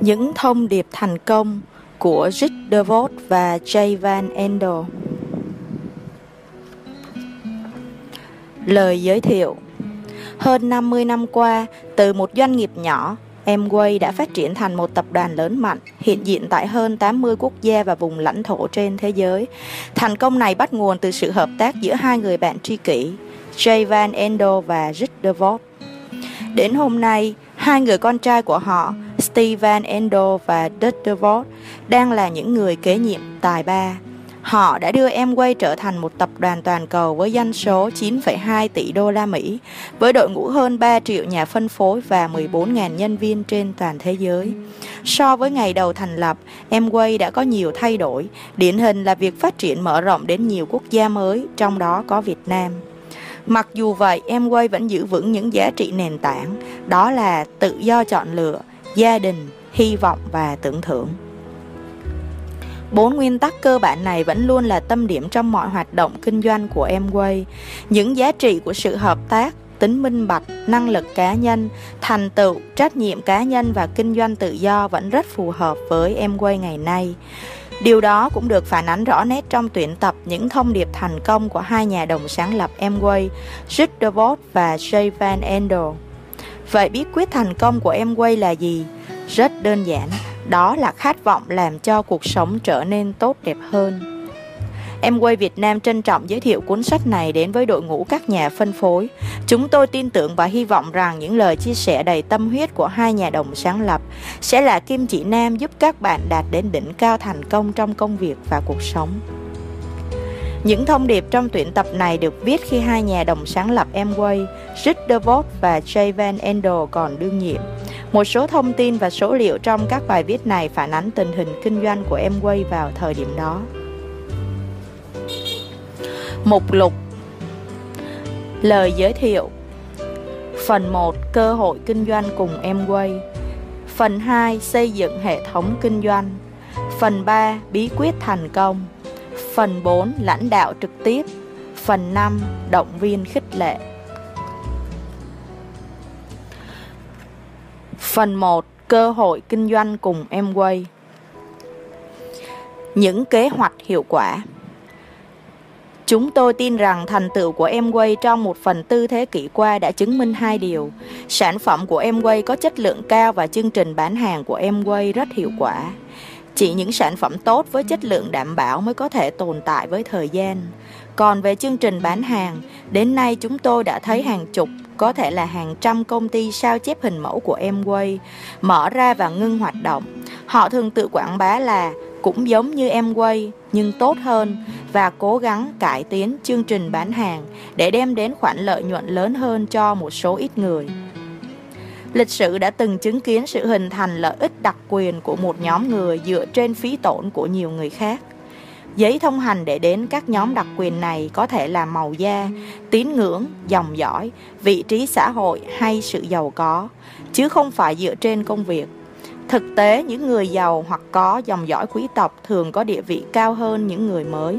Những thông điệp thành công của Rick DeVos và Jay Van Andel Lời giới thiệu Hơn 50 năm qua, từ một doanh nghiệp nhỏ, Amway đã phát triển thành một tập đoàn lớn mạnh, hiện diện tại hơn 80 quốc gia và vùng lãnh thổ trên thế giới. Thành công này bắt nguồn từ sự hợp tác giữa hai người bạn tri kỷ, Jay Van Andel và Rick DeVos. Đến hôm nay, hai người con trai của họ, Steve Van và Doug DeVos, đang là những người kế nhiệm tài ba. Họ đã đưa Amway trở thành một tập đoàn toàn cầu với doanh số 9,2 tỷ đô la Mỹ, với đội ngũ hơn 3 triệu nhà phân phối và 14.000 nhân viên trên toàn thế giới. So với ngày đầu thành lập, Amway đã có nhiều thay đổi, điển hình là việc phát triển mở rộng đến nhiều quốc gia mới, trong đó có Việt Nam. Mặc dù vậy, Amway vẫn giữ vững những giá trị nền tảng, đó là tự do chọn lựa, gia đình, hy vọng và tưởng thưởng. Bốn nguyên tắc cơ bản này vẫn luôn là tâm điểm trong mọi hoạt động kinh doanh của Amway. Những giá trị của sự hợp tác, tính minh bạch, năng lực cá nhân, thành tựu, trách nhiệm cá nhân và kinh doanh tự do vẫn rất phù hợp với Amway ngày nay. Điều đó cũng được phản ánh rõ nét trong tuyển tập những thông điệp thành công của hai nhà đồng sáng lập Amway, Sid DeVos và Jay Van Endel. Vậy bí quyết thành công của em quay là gì? Rất đơn giản, đó là khát vọng làm cho cuộc sống trở nên tốt đẹp hơn. em quay Việt Nam trân trọng giới thiệu cuốn sách này đến với đội ngũ các nhà phân phối. Chúng tôi tin tưởng và hy vọng rằng những lời chia sẻ đầy tâm huyết của hai nhà đồng sáng lập sẽ là kim chỉ nam giúp các bạn đạt đến đỉnh cao thành công trong công việc và cuộc sống. Những thông điệp trong tuyển tập này được viết khi hai nhà đồng sáng lập Amway, Rick DeVos và Jay Van Endel còn đương nhiệm. Một số thông tin và số liệu trong các bài viết này phản ánh tình hình kinh doanh của Amway vào thời điểm đó. Mục lục. Lời giới thiệu. Phần 1 Cơ hội kinh doanh cùng Amway. Phần 2 Xây dựng hệ thống kinh doanh. Phần 3 Bí quyết thành công. Phần 4 Lãnh đạo trực tiếp Phần 5 Động viên khích lệ Phần 1 Cơ hội kinh doanh cùng Amway Những kế hoạch hiệu quả Chúng tôi tin rằng thành tựu của Amway trong một phần tư thế kỷ qua đã chứng minh hai điều. Sản phẩm của Amway có chất lượng cao và chương trình bán hàng của Amway rất hiệu quả. Chỉ những sản phẩm tốt với chất lượng đảm bảo mới có thể tồn tại với thời gian. Còn về chương trình bán hàng, đến nay chúng tôi đã thấy hàng chục, có thể là hàng trăm công ty sao chép hình mẫu của Amway mở ra và ngưng hoạt động. Họ thường tự quảng bá là cũng giống như Amway nhưng tốt hơn và cố gắng cải tiến chương trình bán hàng để đem đến khoản lợi nhuận lớn hơn cho một số ít người. Lịch sử đã từng chứng kiến sự hình thành lợi ích đặc quyền của một nhóm người dựa trên phí tổn của nhiều người khác. Giấy thông hành để đến các nhóm đặc quyền này có thể là màu da, tín ngưỡng, dòng dõi, vị trí xã hội hay sự giàu có, chứ không phải dựa trên công việc. Thực tế, những người giàu hoặc có dòng dõi quý tộc thường có địa vị cao hơn những người mới.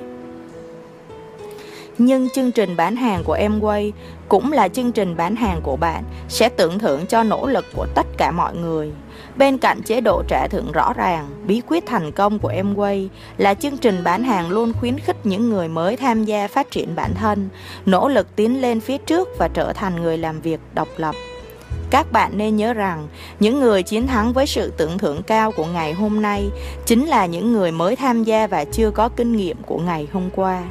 Nhưng chương trình bán hàng của Em Quay cũng là chương trình bán hàng của bạn sẽ tưởng thưởng cho nỗ lực của tất cả mọi người. Bên cạnh chế độ trả thưởng rõ ràng, bí quyết thành công của Em Quay là chương trình bán hàng luôn khuyến khích những người mới tham gia phát triển bản thân, nỗ lực tiến lên phía trước và trở thành người làm việc độc lập. Các bạn nên nhớ rằng, những người chiến thắng với sự tưởng thưởng cao của ngày hôm nay chính là những người mới tham gia và chưa có kinh nghiệm của ngày hôm qua.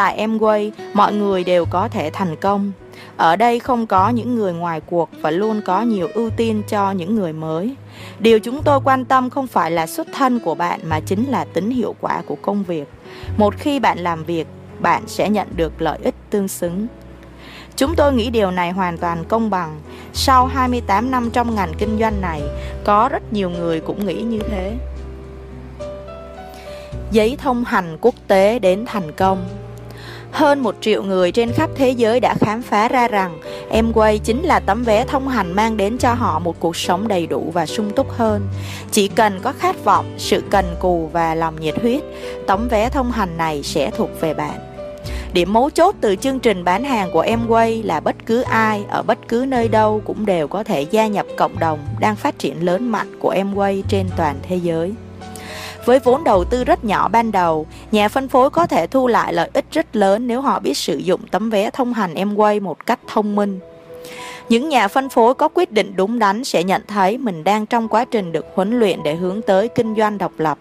Tại Amway, mọi người đều có thể thành công. Ở đây không có những người ngoài cuộc và luôn có nhiều ưu tiên cho những người mới. Điều chúng tôi quan tâm không phải là xuất thân của bạn mà chính là tính hiệu quả của công việc. Một khi bạn làm việc, bạn sẽ nhận được lợi ích tương xứng. Chúng tôi nghĩ điều này hoàn toàn công bằng. Sau 28 năm trong ngành kinh doanh này, có rất nhiều người cũng nghĩ như thế. Giấy thông hành quốc tế đến thành công hơn một triệu người trên khắp thế giới đã khám phá ra rằng Amway chính là tấm vé thông hành mang đến cho họ một cuộc sống đầy đủ và sung túc hơn. Chỉ cần có khát vọng, sự cần cù và lòng nhiệt huyết, tấm vé thông hành này sẽ thuộc về bạn. Điểm mấu chốt từ chương trình bán hàng của Amway là bất cứ ai ở bất cứ nơi đâu cũng đều có thể gia nhập cộng đồng đang phát triển lớn mạnh của Amway trên toàn thế giới. Với vốn đầu tư rất nhỏ ban đầu, nhà phân phối có thể thu lại lợi ích rất lớn nếu họ biết sử dụng tấm vé thông hành Amway một cách thông minh. Những nhà phân phối có quyết định đúng đắn sẽ nhận thấy mình đang trong quá trình được huấn luyện để hướng tới kinh doanh độc lập.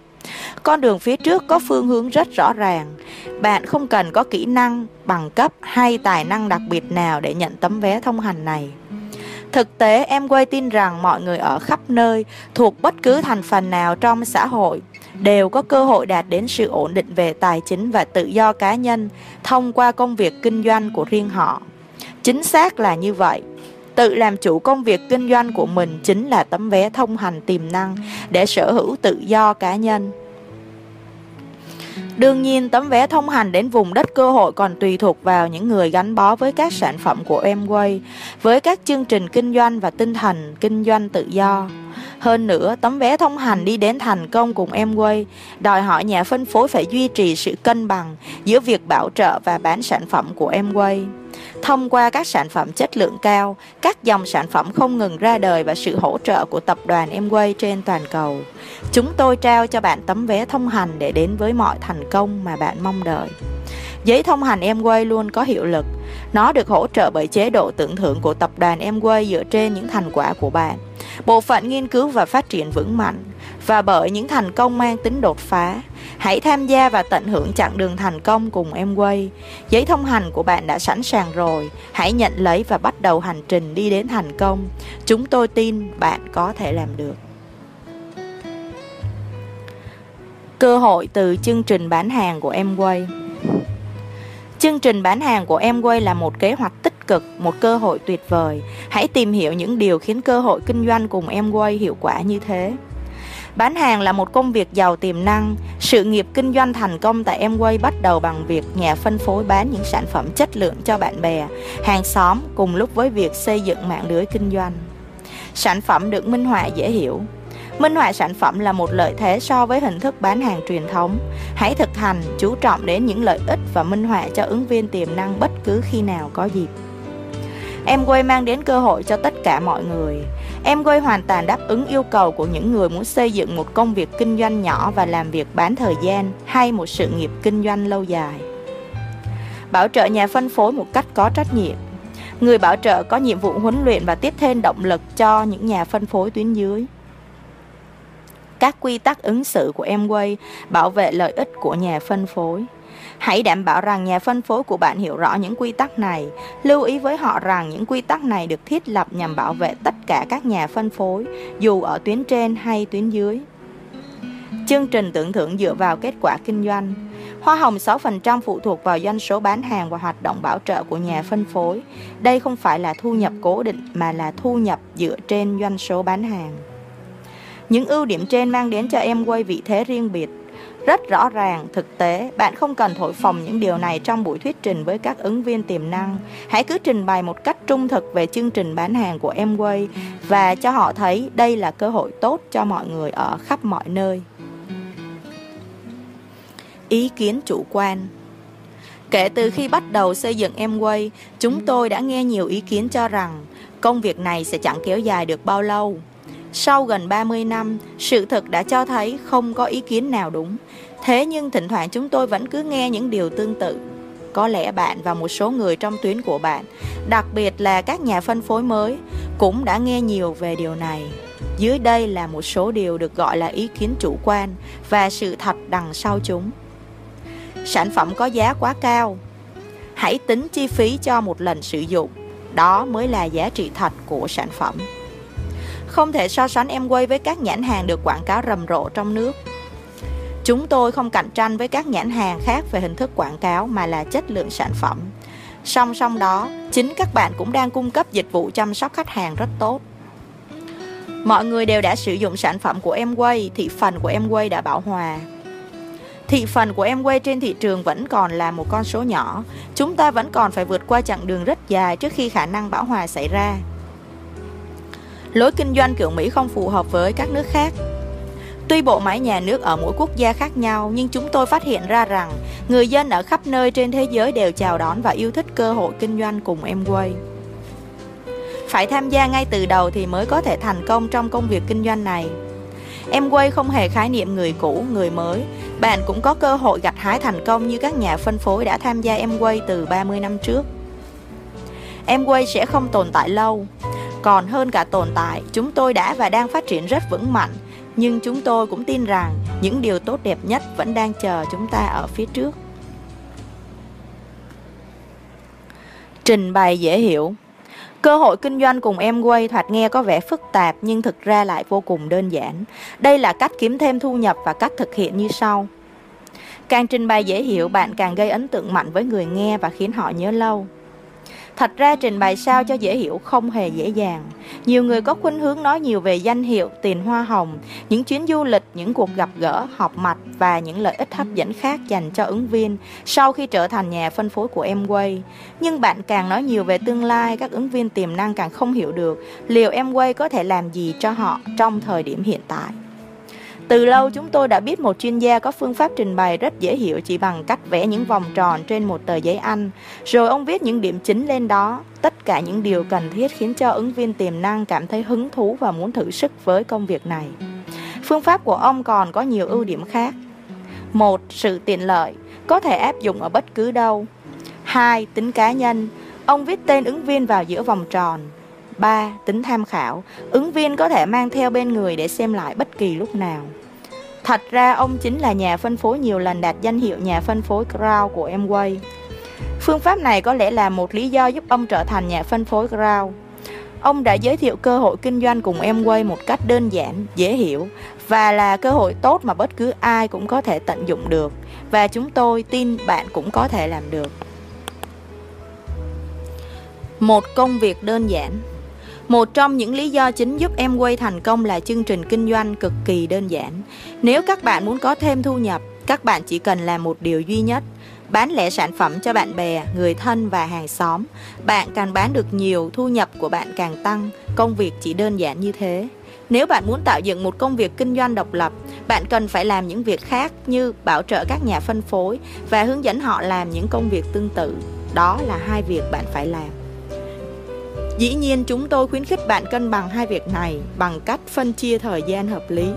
Con đường phía trước có phương hướng rất rõ ràng. Bạn không cần có kỹ năng, bằng cấp hay tài năng đặc biệt nào để nhận tấm vé thông hành này. Thực tế, em quay tin rằng mọi người ở khắp nơi, thuộc bất cứ thành phần nào trong xã hội, đều có cơ hội đạt đến sự ổn định về tài chính và tự do cá nhân thông qua công việc kinh doanh của riêng họ. Chính xác là như vậy. Tự làm chủ công việc kinh doanh của mình chính là tấm vé thông hành tiềm năng để sở hữu tự do cá nhân. Đương nhiên, tấm vé thông hành đến vùng đất cơ hội còn tùy thuộc vào những người gắn bó với các sản phẩm của Amway, với các chương trình kinh doanh và tinh thần kinh doanh tự do. Hơn nữa, tấm vé thông hành đi đến thành công cùng Em Quay đòi hỏi nhà phân phối phải duy trì sự cân bằng giữa việc bảo trợ và bán sản phẩm của Em Quay Thông qua các sản phẩm chất lượng cao, các dòng sản phẩm không ngừng ra đời và sự hỗ trợ của tập đoàn Amway trên toàn cầu, chúng tôi trao cho bạn tấm vé thông hành để đến với mọi thành công mà bạn mong đợi. Giấy thông hành Amway luôn có hiệu lực. Nó được hỗ trợ bởi chế độ tưởng thưởng của tập đoàn Amway dựa trên những thành quả của bạn, bộ phận nghiên cứu và phát triển vững mạnh và bởi những thành công mang tính đột phá. Hãy tham gia và tận hưởng chặng đường thành công cùng Amway. Giấy thông hành của bạn đã sẵn sàng rồi. Hãy nhận lấy và bắt đầu hành trình đi đến thành công. Chúng tôi tin bạn có thể làm được. Cơ hội từ chương trình bán hàng của Amway Chương trình bán hàng của Em Quay là một kế hoạch tích cực, một cơ hội tuyệt vời. Hãy tìm hiểu những điều khiến cơ hội kinh doanh cùng Em Quay hiệu quả như thế. Bán hàng là một công việc giàu tiềm năng. Sự nghiệp kinh doanh thành công tại Amway bắt đầu bằng việc nhà phân phối bán những sản phẩm chất lượng cho bạn bè, hàng xóm cùng lúc với việc xây dựng mạng lưới kinh doanh. Sản phẩm được minh họa dễ hiểu, Minh họa sản phẩm là một lợi thế so với hình thức bán hàng truyền thống. Hãy thực hành, chú trọng đến những lợi ích và minh họa cho ứng viên tiềm năng bất cứ khi nào có dịp. Em quay mang đến cơ hội cho tất cả mọi người. Em quay hoàn toàn đáp ứng yêu cầu của những người muốn xây dựng một công việc kinh doanh nhỏ và làm việc bán thời gian hay một sự nghiệp kinh doanh lâu dài. Bảo trợ nhà phân phối một cách có trách nhiệm. Người bảo trợ có nhiệm vụ huấn luyện và tiếp thêm động lực cho những nhà phân phối tuyến dưới các quy tắc ứng xử của Amway bảo vệ lợi ích của nhà phân phối. Hãy đảm bảo rằng nhà phân phối của bạn hiểu rõ những quy tắc này. Lưu ý với họ rằng những quy tắc này được thiết lập nhằm bảo vệ tất cả các nhà phân phối, dù ở tuyến trên hay tuyến dưới. Chương trình tưởng thưởng dựa vào kết quả kinh doanh. Hoa hồng 6% phụ thuộc vào doanh số bán hàng và hoạt động bảo trợ của nhà phân phối. Đây không phải là thu nhập cố định mà là thu nhập dựa trên doanh số bán hàng. Những ưu điểm trên mang đến cho em quay vị thế riêng biệt. Rất rõ ràng, thực tế, bạn không cần thổi phồng những điều này trong buổi thuyết trình với các ứng viên tiềm năng. Hãy cứ trình bày một cách trung thực về chương trình bán hàng của Amway và cho họ thấy đây là cơ hội tốt cho mọi người ở khắp mọi nơi. Ý kiến chủ quan Kể từ khi bắt đầu xây dựng Amway, chúng tôi đã nghe nhiều ý kiến cho rằng công việc này sẽ chẳng kéo dài được bao lâu. Sau gần 30 năm, sự thật đã cho thấy không có ý kiến nào đúng. Thế nhưng thỉnh thoảng chúng tôi vẫn cứ nghe những điều tương tự. Có lẽ bạn và một số người trong tuyến của bạn, đặc biệt là các nhà phân phối mới, cũng đã nghe nhiều về điều này. Dưới đây là một số điều được gọi là ý kiến chủ quan và sự thật đằng sau chúng. Sản phẩm có giá quá cao. Hãy tính chi phí cho một lần sử dụng. Đó mới là giá trị thật của sản phẩm. Không thể so sánh Em Quay với các nhãn hàng được quảng cáo rầm rộ trong nước. Chúng tôi không cạnh tranh với các nhãn hàng khác về hình thức quảng cáo mà là chất lượng sản phẩm. Song song đó, chính các bạn cũng đang cung cấp dịch vụ chăm sóc khách hàng rất tốt. Mọi người đều đã sử dụng sản phẩm của Amway, thị phần của Amway đã bảo hòa. Thị phần của Amway trên thị trường vẫn còn là một con số nhỏ. Chúng ta vẫn còn phải vượt qua chặng đường rất dài trước khi khả năng bảo hòa xảy ra. Lối kinh doanh kiểu Mỹ không phù hợp với các nước khác. Tuy bộ máy nhà nước ở mỗi quốc gia khác nhau, nhưng chúng tôi phát hiện ra rằng người dân ở khắp nơi trên thế giới đều chào đón và yêu thích cơ hội kinh doanh cùng Amway. Phải tham gia ngay từ đầu thì mới có thể thành công trong công việc kinh doanh này. Amway không hề khái niệm người cũ, người mới. Bạn cũng có cơ hội gặt hái thành công như các nhà phân phối đã tham gia Amway từ 30 năm trước. Amway sẽ không tồn tại lâu. Còn hơn cả tồn tại, chúng tôi đã và đang phát triển rất vững mạnh nhưng chúng tôi cũng tin rằng những điều tốt đẹp nhất vẫn đang chờ chúng ta ở phía trước trình bày dễ hiểu Cơ hội kinh doanh cùng em quay thoạt nghe có vẻ phức tạp nhưng thực ra lại vô cùng đơn giản. Đây là cách kiếm thêm thu nhập và cách thực hiện như sau. Càng trình bày dễ hiểu, bạn càng gây ấn tượng mạnh với người nghe và khiến họ nhớ lâu. Thật ra trình bày sao cho dễ hiểu không hề dễ dàng. Nhiều người có khuynh hướng nói nhiều về danh hiệu, tiền hoa hồng, những chuyến du lịch, những cuộc gặp gỡ, họp mặt và những lợi ích hấp dẫn khác dành cho ứng viên sau khi trở thành nhà phân phối của Amway. Nhưng bạn càng nói nhiều về tương lai, các ứng viên tiềm năng càng không hiểu được liệu Amway có thể làm gì cho họ trong thời điểm hiện tại. Từ lâu chúng tôi đã biết một chuyên gia có phương pháp trình bày rất dễ hiểu chỉ bằng cách vẽ những vòng tròn trên một tờ giấy ăn, rồi ông viết những điểm chính lên đó, tất cả những điều cần thiết khiến cho ứng viên tiềm năng cảm thấy hứng thú và muốn thử sức với công việc này. Phương pháp của ông còn có nhiều ưu điểm khác. Một, sự tiện lợi, có thể áp dụng ở bất cứ đâu. Hai, tính cá nhân, ông viết tên ứng viên vào giữa vòng tròn. 3. Tính tham khảo Ứng viên có thể mang theo bên người để xem lại bất kỳ lúc nào Thật ra ông chính là nhà phân phối nhiều lần đạt danh hiệu nhà phân phối Crown của Amway. Phương pháp này có lẽ là một lý do giúp ông trở thành nhà phân phối Crown. Ông đã giới thiệu cơ hội kinh doanh cùng Amway một cách đơn giản, dễ hiểu và là cơ hội tốt mà bất cứ ai cũng có thể tận dụng được và chúng tôi tin bạn cũng có thể làm được. Một công việc đơn giản một trong những lý do chính giúp em quay thành công là chương trình kinh doanh cực kỳ đơn giản. Nếu các bạn muốn có thêm thu nhập, các bạn chỉ cần làm một điều duy nhất, bán lẻ sản phẩm cho bạn bè, người thân và hàng xóm. Bạn càng bán được nhiều, thu nhập của bạn càng tăng, công việc chỉ đơn giản như thế. Nếu bạn muốn tạo dựng một công việc kinh doanh độc lập, bạn cần phải làm những việc khác như bảo trợ các nhà phân phối và hướng dẫn họ làm những công việc tương tự. Đó là hai việc bạn phải làm. Dĩ nhiên chúng tôi khuyến khích bạn cân bằng hai việc này bằng cách phân chia thời gian hợp lý.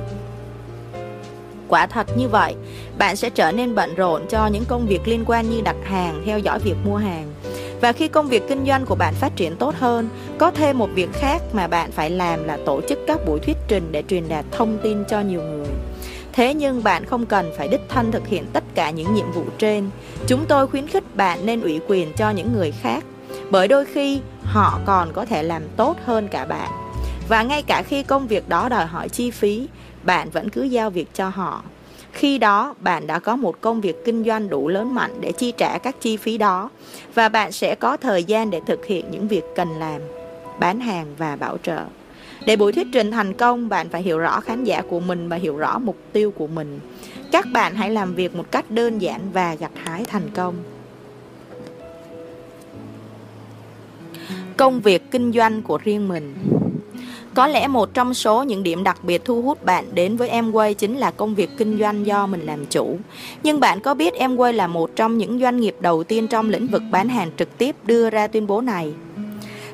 Quả thật như vậy, bạn sẽ trở nên bận rộn cho những công việc liên quan như đặt hàng, theo dõi việc mua hàng. Và khi công việc kinh doanh của bạn phát triển tốt hơn, có thêm một việc khác mà bạn phải làm là tổ chức các buổi thuyết trình để truyền đạt thông tin cho nhiều người. Thế nhưng bạn không cần phải đích thân thực hiện tất cả những nhiệm vụ trên. Chúng tôi khuyến khích bạn nên ủy quyền cho những người khác bởi đôi khi họ còn có thể làm tốt hơn cả bạn. Và ngay cả khi công việc đó đòi hỏi chi phí, bạn vẫn cứ giao việc cho họ. Khi đó, bạn đã có một công việc kinh doanh đủ lớn mạnh để chi trả các chi phí đó, và bạn sẽ có thời gian để thực hiện những việc cần làm, bán hàng và bảo trợ. Để buổi thuyết trình thành công, bạn phải hiểu rõ khán giả của mình và hiểu rõ mục tiêu của mình. Các bạn hãy làm việc một cách đơn giản và gặt hái thành công. Công việc kinh doanh của riêng mình. Có lẽ một trong số những điểm đặc biệt thu hút bạn đến với Amway chính là công việc kinh doanh do mình làm chủ. Nhưng bạn có biết Amway là một trong những doanh nghiệp đầu tiên trong lĩnh vực bán hàng trực tiếp đưa ra tuyên bố này?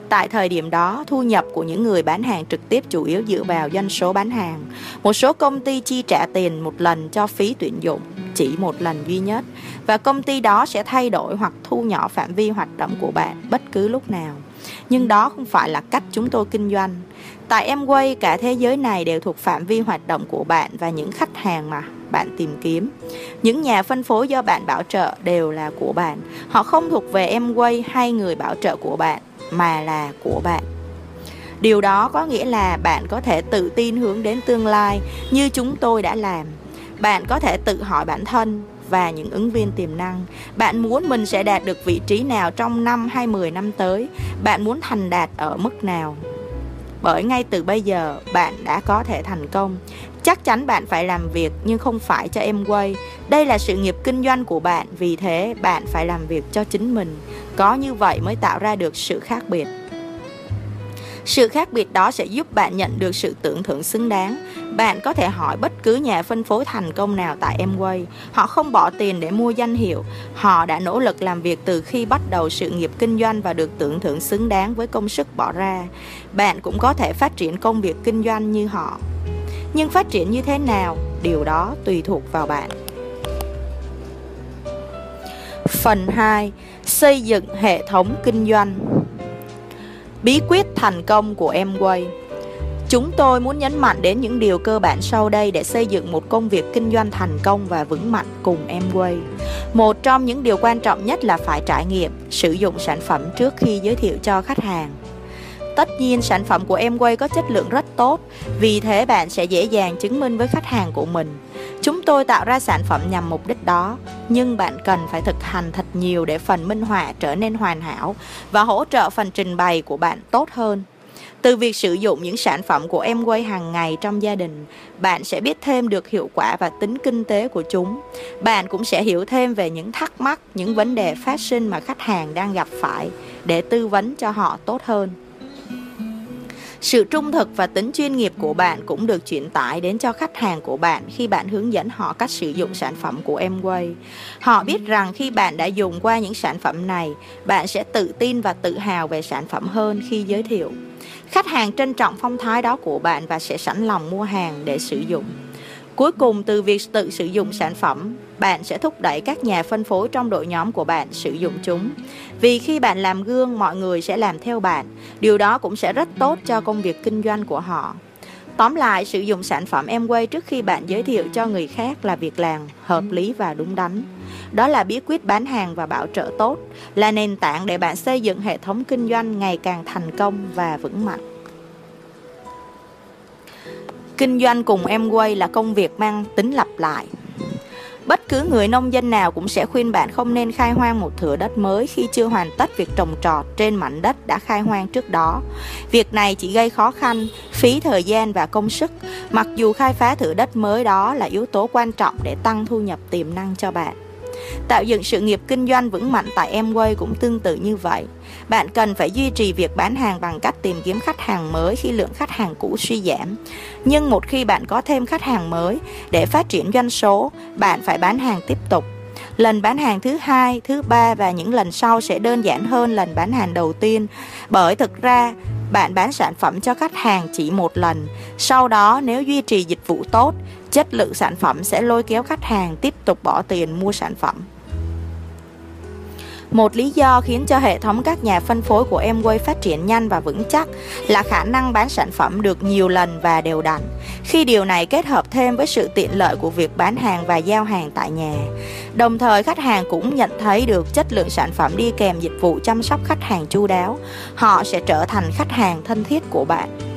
Tại thời điểm đó, thu nhập của những người bán hàng trực tiếp chủ yếu dựa vào doanh số bán hàng. Một số công ty chi trả tiền một lần cho phí tuyển dụng, chỉ một lần duy nhất, và công ty đó sẽ thay đổi hoặc thu nhỏ phạm vi hoạt động của bạn bất cứ lúc nào nhưng đó không phải là cách chúng tôi kinh doanh. Tại Amway, cả thế giới này đều thuộc phạm vi hoạt động của bạn và những khách hàng mà bạn tìm kiếm. Những nhà phân phối do bạn bảo trợ đều là của bạn. Họ không thuộc về Amway hay người bảo trợ của bạn, mà là của bạn. Điều đó có nghĩa là bạn có thể tự tin hướng đến tương lai như chúng tôi đã làm. Bạn có thể tự hỏi bản thân và những ứng viên tiềm năng. Bạn muốn mình sẽ đạt được vị trí nào trong năm hay 10 năm tới? Bạn muốn thành đạt ở mức nào? Bởi ngay từ bây giờ bạn đã có thể thành công. Chắc chắn bạn phải làm việc nhưng không phải cho em quay. Đây là sự nghiệp kinh doanh của bạn, vì thế bạn phải làm việc cho chính mình. Có như vậy mới tạo ra được sự khác biệt. Sự khác biệt đó sẽ giúp bạn nhận được sự tưởng thưởng xứng đáng. Bạn có thể hỏi bất cứ nhà phân phối thành công nào tại Amway. Họ không bỏ tiền để mua danh hiệu. Họ đã nỗ lực làm việc từ khi bắt đầu sự nghiệp kinh doanh và được tưởng thưởng xứng đáng với công sức bỏ ra. Bạn cũng có thể phát triển công việc kinh doanh như họ. Nhưng phát triển như thế nào, điều đó tùy thuộc vào bạn. Phần 2. Xây dựng hệ thống kinh doanh Bí quyết thành công của Amway Chúng tôi muốn nhấn mạnh đến những điều cơ bản sau đây để xây dựng một công việc kinh doanh thành công và vững mạnh cùng Amway. Một trong những điều quan trọng nhất là phải trải nghiệm, sử dụng sản phẩm trước khi giới thiệu cho khách hàng. Tất nhiên sản phẩm của em quay có chất lượng rất tốt, vì thế bạn sẽ dễ dàng chứng minh với khách hàng của mình. Chúng tôi tạo ra sản phẩm nhằm mục đích đó, nhưng bạn cần phải thực hành thật nhiều để phần minh họa trở nên hoàn hảo và hỗ trợ phần trình bày của bạn tốt hơn. Từ việc sử dụng những sản phẩm của em quay hàng ngày trong gia đình, bạn sẽ biết thêm được hiệu quả và tính kinh tế của chúng. Bạn cũng sẽ hiểu thêm về những thắc mắc, những vấn đề phát sinh mà khách hàng đang gặp phải để tư vấn cho họ tốt hơn. Sự trung thực và tính chuyên nghiệp của bạn cũng được chuyển tải đến cho khách hàng của bạn khi bạn hướng dẫn họ cách sử dụng sản phẩm của Amway. Họ biết rằng khi bạn đã dùng qua những sản phẩm này, bạn sẽ tự tin và tự hào về sản phẩm hơn khi giới thiệu. Khách hàng trân trọng phong thái đó của bạn và sẽ sẵn lòng mua hàng để sử dụng. Cuối cùng từ việc tự sử dụng sản phẩm, bạn sẽ thúc đẩy các nhà phân phối trong đội nhóm của bạn sử dụng chúng. Vì khi bạn làm gương, mọi người sẽ làm theo bạn. Điều đó cũng sẽ rất tốt cho công việc kinh doanh của họ. Tóm lại, sử dụng sản phẩm Amway trước khi bạn giới thiệu cho người khác là việc làm hợp lý và đúng đắn. Đó là bí quyết bán hàng và bảo trợ tốt, là nền tảng để bạn xây dựng hệ thống kinh doanh ngày càng thành công và vững mạnh. Kinh doanh cùng Amway là công việc mang tính lặp lại. Bất cứ người nông dân nào cũng sẽ khuyên bạn không nên khai hoang một thửa đất mới khi chưa hoàn tất việc trồng trọt trên mảnh đất đã khai hoang trước đó. Việc này chỉ gây khó khăn, phí thời gian và công sức, mặc dù khai phá thửa đất mới đó là yếu tố quan trọng để tăng thu nhập tiềm năng cho bạn. Tạo dựng sự nghiệp kinh doanh vững mạnh tại Amway cũng tương tự như vậy. Bạn cần phải duy trì việc bán hàng bằng cách tìm kiếm khách hàng mới khi lượng khách hàng cũ suy giảm. Nhưng một khi bạn có thêm khách hàng mới, để phát triển doanh số, bạn phải bán hàng tiếp tục. Lần bán hàng thứ hai, thứ ba và những lần sau sẽ đơn giản hơn lần bán hàng đầu tiên, bởi thực ra bạn bán sản phẩm cho khách hàng chỉ một lần. Sau đó nếu duy trì dịch vụ tốt, chất lượng sản phẩm sẽ lôi kéo khách hàng tiếp tục bỏ tiền mua sản phẩm. Một lý do khiến cho hệ thống các nhà phân phối của Amway phát triển nhanh và vững chắc là khả năng bán sản phẩm được nhiều lần và đều đặn. Khi điều này kết hợp thêm với sự tiện lợi của việc bán hàng và giao hàng tại nhà. Đồng thời, khách hàng cũng nhận thấy được chất lượng sản phẩm đi kèm dịch vụ chăm sóc khách hàng chu đáo. Họ sẽ trở thành khách hàng thân thiết của bạn.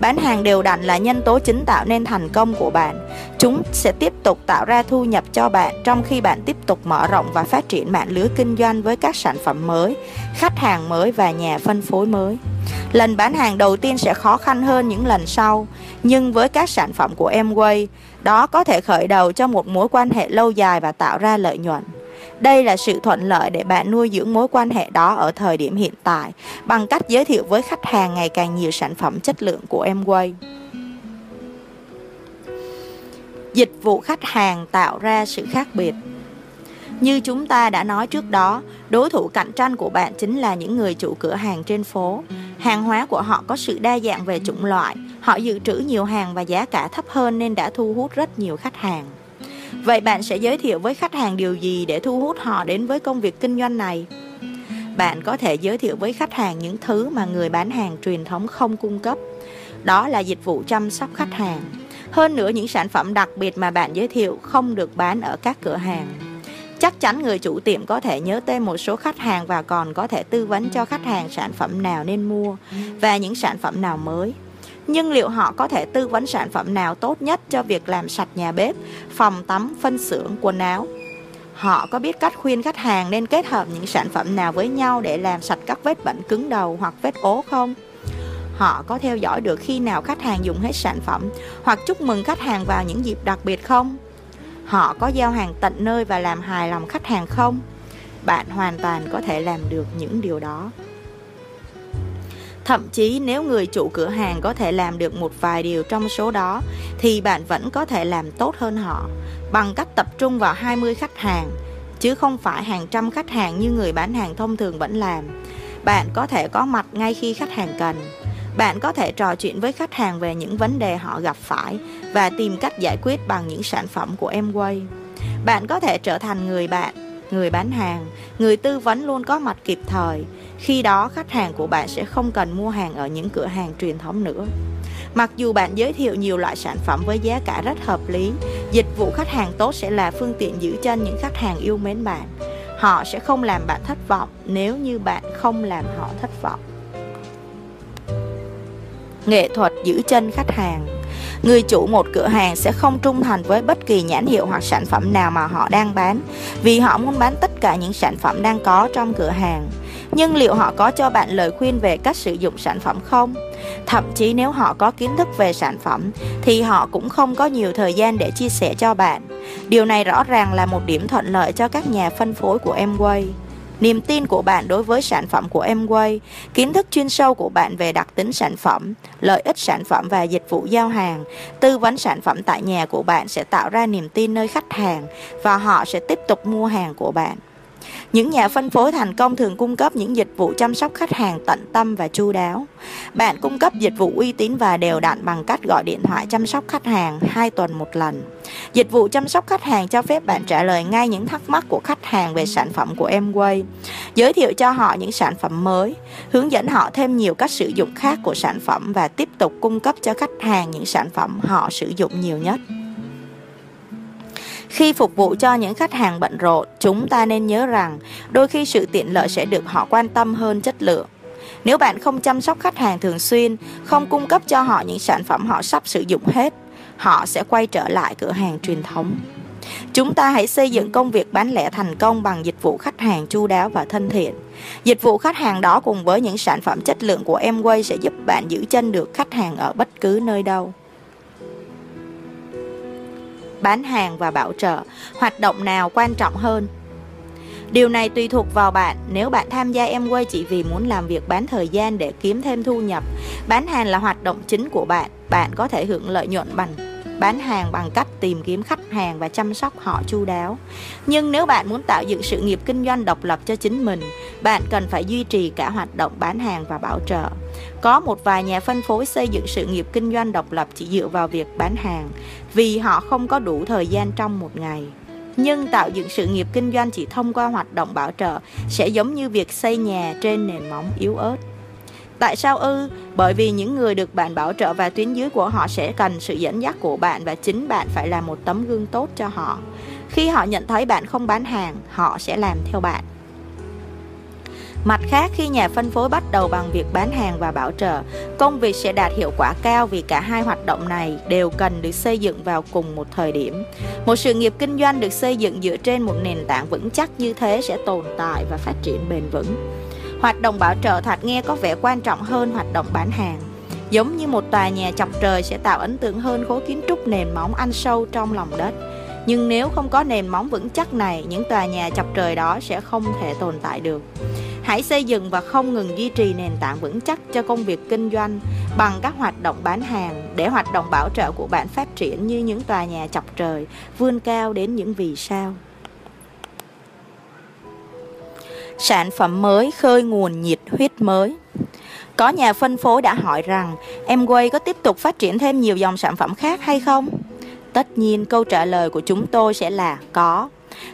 Bán hàng đều đặn là nhân tố chính tạo nên thành công của bạn. Chúng sẽ tiếp tục tạo ra thu nhập cho bạn trong khi bạn tiếp tục mở rộng và phát triển mạng lưới kinh doanh với các sản phẩm mới, khách hàng mới và nhà phân phối mới. Lần bán hàng đầu tiên sẽ khó khăn hơn những lần sau, nhưng với các sản phẩm của Amway, đó có thể khởi đầu cho một mối quan hệ lâu dài và tạo ra lợi nhuận. Đây là sự thuận lợi để bạn nuôi dưỡng mối quan hệ đó ở thời điểm hiện tại bằng cách giới thiệu với khách hàng ngày càng nhiều sản phẩm chất lượng của Amway. Dịch vụ khách hàng tạo ra sự khác biệt. Như chúng ta đã nói trước đó, đối thủ cạnh tranh của bạn chính là những người chủ cửa hàng trên phố. Hàng hóa của họ có sự đa dạng về chủng loại, họ dự trữ nhiều hàng và giá cả thấp hơn nên đã thu hút rất nhiều khách hàng. Vậy bạn sẽ giới thiệu với khách hàng điều gì để thu hút họ đến với công việc kinh doanh này? Bạn có thể giới thiệu với khách hàng những thứ mà người bán hàng truyền thống không cung cấp. Đó là dịch vụ chăm sóc khách hàng. Hơn nữa, những sản phẩm đặc biệt mà bạn giới thiệu không được bán ở các cửa hàng. Chắc chắn người chủ tiệm có thể nhớ tên một số khách hàng và còn có thể tư vấn cho khách hàng sản phẩm nào nên mua và những sản phẩm nào mới nhưng liệu họ có thể tư vấn sản phẩm nào tốt nhất cho việc làm sạch nhà bếp, phòng tắm, phân xưởng, quần áo? Họ có biết cách khuyên khách hàng nên kết hợp những sản phẩm nào với nhau để làm sạch các vết bẩn cứng đầu hoặc vết ố không? Họ có theo dõi được khi nào khách hàng dùng hết sản phẩm hoặc chúc mừng khách hàng vào những dịp đặc biệt không? Họ có giao hàng tận nơi và làm hài lòng khách hàng không? Bạn hoàn toàn có thể làm được những điều đó. Thậm chí nếu người chủ cửa hàng có thể làm được một vài điều trong số đó thì bạn vẫn có thể làm tốt hơn họ bằng cách tập trung vào 20 khách hàng chứ không phải hàng trăm khách hàng như người bán hàng thông thường vẫn làm. Bạn có thể có mặt ngay khi khách hàng cần. Bạn có thể trò chuyện với khách hàng về những vấn đề họ gặp phải và tìm cách giải quyết bằng những sản phẩm của Amway. Bạn có thể trở thành người bạn, người bán hàng, người tư vấn luôn có mặt kịp thời. Khi đó khách hàng của bạn sẽ không cần mua hàng ở những cửa hàng truyền thống nữa. Mặc dù bạn giới thiệu nhiều loại sản phẩm với giá cả rất hợp lý, dịch vụ khách hàng tốt sẽ là phương tiện giữ chân những khách hàng yêu mến bạn. Họ sẽ không làm bạn thất vọng nếu như bạn không làm họ thất vọng. Nghệ thuật giữ chân khách hàng Người chủ một cửa hàng sẽ không trung thành với bất kỳ nhãn hiệu hoặc sản phẩm nào mà họ đang bán, vì họ muốn bán tất cả những sản phẩm đang có trong cửa hàng. Nhưng liệu họ có cho bạn lời khuyên về cách sử dụng sản phẩm không? Thậm chí nếu họ có kiến thức về sản phẩm, thì họ cũng không có nhiều thời gian để chia sẻ cho bạn. Điều này rõ ràng là một điểm thuận lợi cho các nhà phân phối của Amway. Niềm tin của bạn đối với sản phẩm của Amway, kiến thức chuyên sâu của bạn về đặc tính sản phẩm, lợi ích sản phẩm và dịch vụ giao hàng, tư vấn sản phẩm tại nhà của bạn sẽ tạo ra niềm tin nơi khách hàng và họ sẽ tiếp tục mua hàng của bạn. Những nhà phân phối thành công thường cung cấp những dịch vụ chăm sóc khách hàng tận tâm và chu đáo. Bạn cung cấp dịch vụ uy tín và đều đặn bằng cách gọi điện thoại chăm sóc khách hàng 2 tuần một lần. Dịch vụ chăm sóc khách hàng cho phép bạn trả lời ngay những thắc mắc của khách hàng về sản phẩm của Amway, giới thiệu cho họ những sản phẩm mới, hướng dẫn họ thêm nhiều cách sử dụng khác của sản phẩm và tiếp tục cung cấp cho khách hàng những sản phẩm họ sử dụng nhiều nhất. Khi phục vụ cho những khách hàng bận rộn, chúng ta nên nhớ rằng đôi khi sự tiện lợi sẽ được họ quan tâm hơn chất lượng. Nếu bạn không chăm sóc khách hàng thường xuyên, không cung cấp cho họ những sản phẩm họ sắp sử dụng hết, họ sẽ quay trở lại cửa hàng truyền thống. Chúng ta hãy xây dựng công việc bán lẻ thành công bằng dịch vụ khách hàng chu đáo và thân thiện. Dịch vụ khách hàng đó cùng với những sản phẩm chất lượng của Amway sẽ giúp bạn giữ chân được khách hàng ở bất cứ nơi đâu bán hàng và bảo trợ, hoạt động nào quan trọng hơn? Điều này tùy thuộc vào bạn, nếu bạn tham gia Amway chỉ vì muốn làm việc bán thời gian để kiếm thêm thu nhập, bán hàng là hoạt động chính của bạn, bạn có thể hưởng lợi nhuận bằng bán hàng bằng cách tìm kiếm khách hàng và chăm sóc họ chu đáo. Nhưng nếu bạn muốn tạo dựng sự nghiệp kinh doanh độc lập cho chính mình, bạn cần phải duy trì cả hoạt động bán hàng và bảo trợ. Có một vài nhà phân phối xây dựng sự nghiệp kinh doanh độc lập chỉ dựa vào việc bán hàng vì họ không có đủ thời gian trong một ngày. Nhưng tạo dựng sự nghiệp kinh doanh chỉ thông qua hoạt động bảo trợ sẽ giống như việc xây nhà trên nền móng yếu ớt. Tại sao ư? Bởi vì những người được bạn bảo trợ và tuyến dưới của họ sẽ cần sự dẫn dắt của bạn và chính bạn phải là một tấm gương tốt cho họ. Khi họ nhận thấy bạn không bán hàng, họ sẽ làm theo bạn. Mặt khác, khi nhà phân phối bắt đầu bằng việc bán hàng và bảo trợ, công việc sẽ đạt hiệu quả cao vì cả hai hoạt động này đều cần được xây dựng vào cùng một thời điểm. Một sự nghiệp kinh doanh được xây dựng dựa trên một nền tảng vững chắc như thế sẽ tồn tại và phát triển bền vững. Hoạt động bảo trợ thoạt nghe có vẻ quan trọng hơn hoạt động bán hàng. Giống như một tòa nhà chọc trời sẽ tạo ấn tượng hơn khối kiến trúc nền móng ăn sâu trong lòng đất. Nhưng nếu không có nền móng vững chắc này, những tòa nhà chọc trời đó sẽ không thể tồn tại được. Hãy xây dựng và không ngừng duy trì nền tảng vững chắc cho công việc kinh doanh bằng các hoạt động bán hàng để hoạt động bảo trợ của bạn phát triển như những tòa nhà chọc trời, vươn cao đến những vì sao. Sản phẩm mới khơi nguồn nhiệt huyết mới. Có nhà phân phối đã hỏi rằng Amway có tiếp tục phát triển thêm nhiều dòng sản phẩm khác hay không? Tất nhiên câu trả lời của chúng tôi sẽ là có.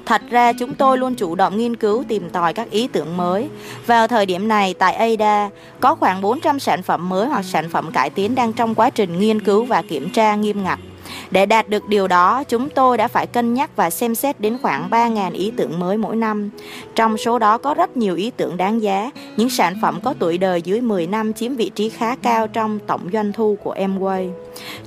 Thật ra chúng tôi luôn chủ động nghiên cứu tìm tòi các ý tưởng mới. Vào thời điểm này tại ADA, có khoảng 400 sản phẩm mới hoặc sản phẩm cải tiến đang trong quá trình nghiên cứu và kiểm tra nghiêm ngặt. Để đạt được điều đó, chúng tôi đã phải cân nhắc và xem xét đến khoảng 3.000 ý tưởng mới mỗi năm. Trong số đó có rất nhiều ý tưởng đáng giá, những sản phẩm có tuổi đời dưới 10 năm chiếm vị trí khá cao trong tổng doanh thu của Amway.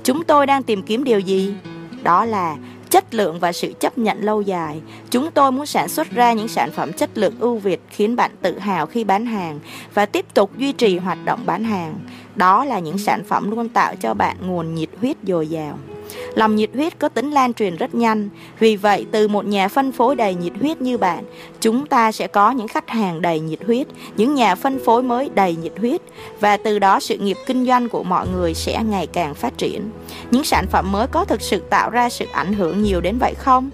Chúng tôi đang tìm kiếm điều gì? Đó là chất lượng và sự chấp nhận lâu dài. Chúng tôi muốn sản xuất ra những sản phẩm chất lượng ưu việt khiến bạn tự hào khi bán hàng và tiếp tục duy trì hoạt động bán hàng. Đó là những sản phẩm luôn tạo cho bạn nguồn nhiệt huyết dồi dào. Lòng nhiệt huyết có tính lan truyền rất nhanh, vì vậy từ một nhà phân phối đầy nhiệt huyết như bạn, chúng ta sẽ có những khách hàng đầy nhiệt huyết, những nhà phân phối mới đầy nhiệt huyết và từ đó sự nghiệp kinh doanh của mọi người sẽ ngày càng phát triển. Những sản phẩm mới có thực sự tạo ra sự ảnh hưởng nhiều đến vậy không?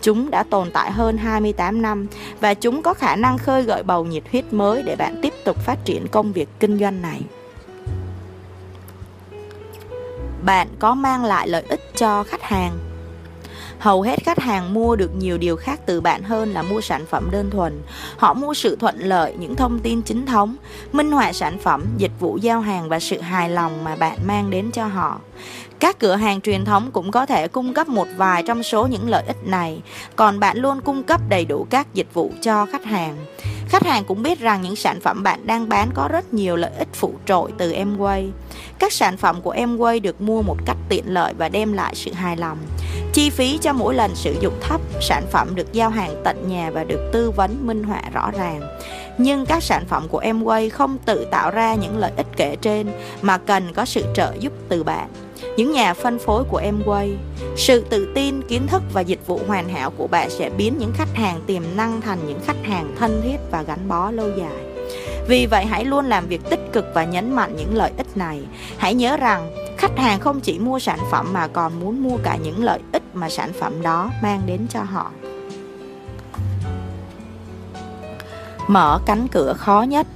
Chúng đã tồn tại hơn 28 năm và chúng có khả năng khơi gợi bầu nhiệt huyết mới để bạn tiếp tục phát triển công việc kinh doanh này. Bạn có mang lại lợi ích cho khách hàng. Hầu hết khách hàng mua được nhiều điều khác từ bạn hơn là mua sản phẩm đơn thuần. Họ mua sự thuận lợi, những thông tin chính thống, minh họa sản phẩm, dịch vụ giao hàng và sự hài lòng mà bạn mang đến cho họ. Các cửa hàng truyền thống cũng có thể cung cấp một vài trong số những lợi ích này, còn bạn luôn cung cấp đầy đủ các dịch vụ cho khách hàng. Khách hàng cũng biết rằng những sản phẩm bạn đang bán có rất nhiều lợi ích phụ trội từ Amway các sản phẩm của Amway được mua một cách tiện lợi và đem lại sự hài lòng Chi phí cho mỗi lần sử dụng thấp, sản phẩm được giao hàng tận nhà và được tư vấn minh họa rõ ràng. Nhưng các sản phẩm của Amway không tự tạo ra những lợi ích kể trên mà cần có sự trợ giúp từ bạn. Những nhà phân phối của Amway, sự tự tin, kiến thức và dịch vụ hoàn hảo của bạn sẽ biến những khách hàng tiềm năng thành những khách hàng thân thiết và gắn bó lâu dài. Vì vậy hãy luôn làm việc tích cực và nhấn mạnh những lợi ích này. Hãy nhớ rằng, khách hàng không chỉ mua sản phẩm mà còn muốn mua cả những lợi ích mà sản phẩm đó mang đến cho họ. Mở cánh cửa khó nhất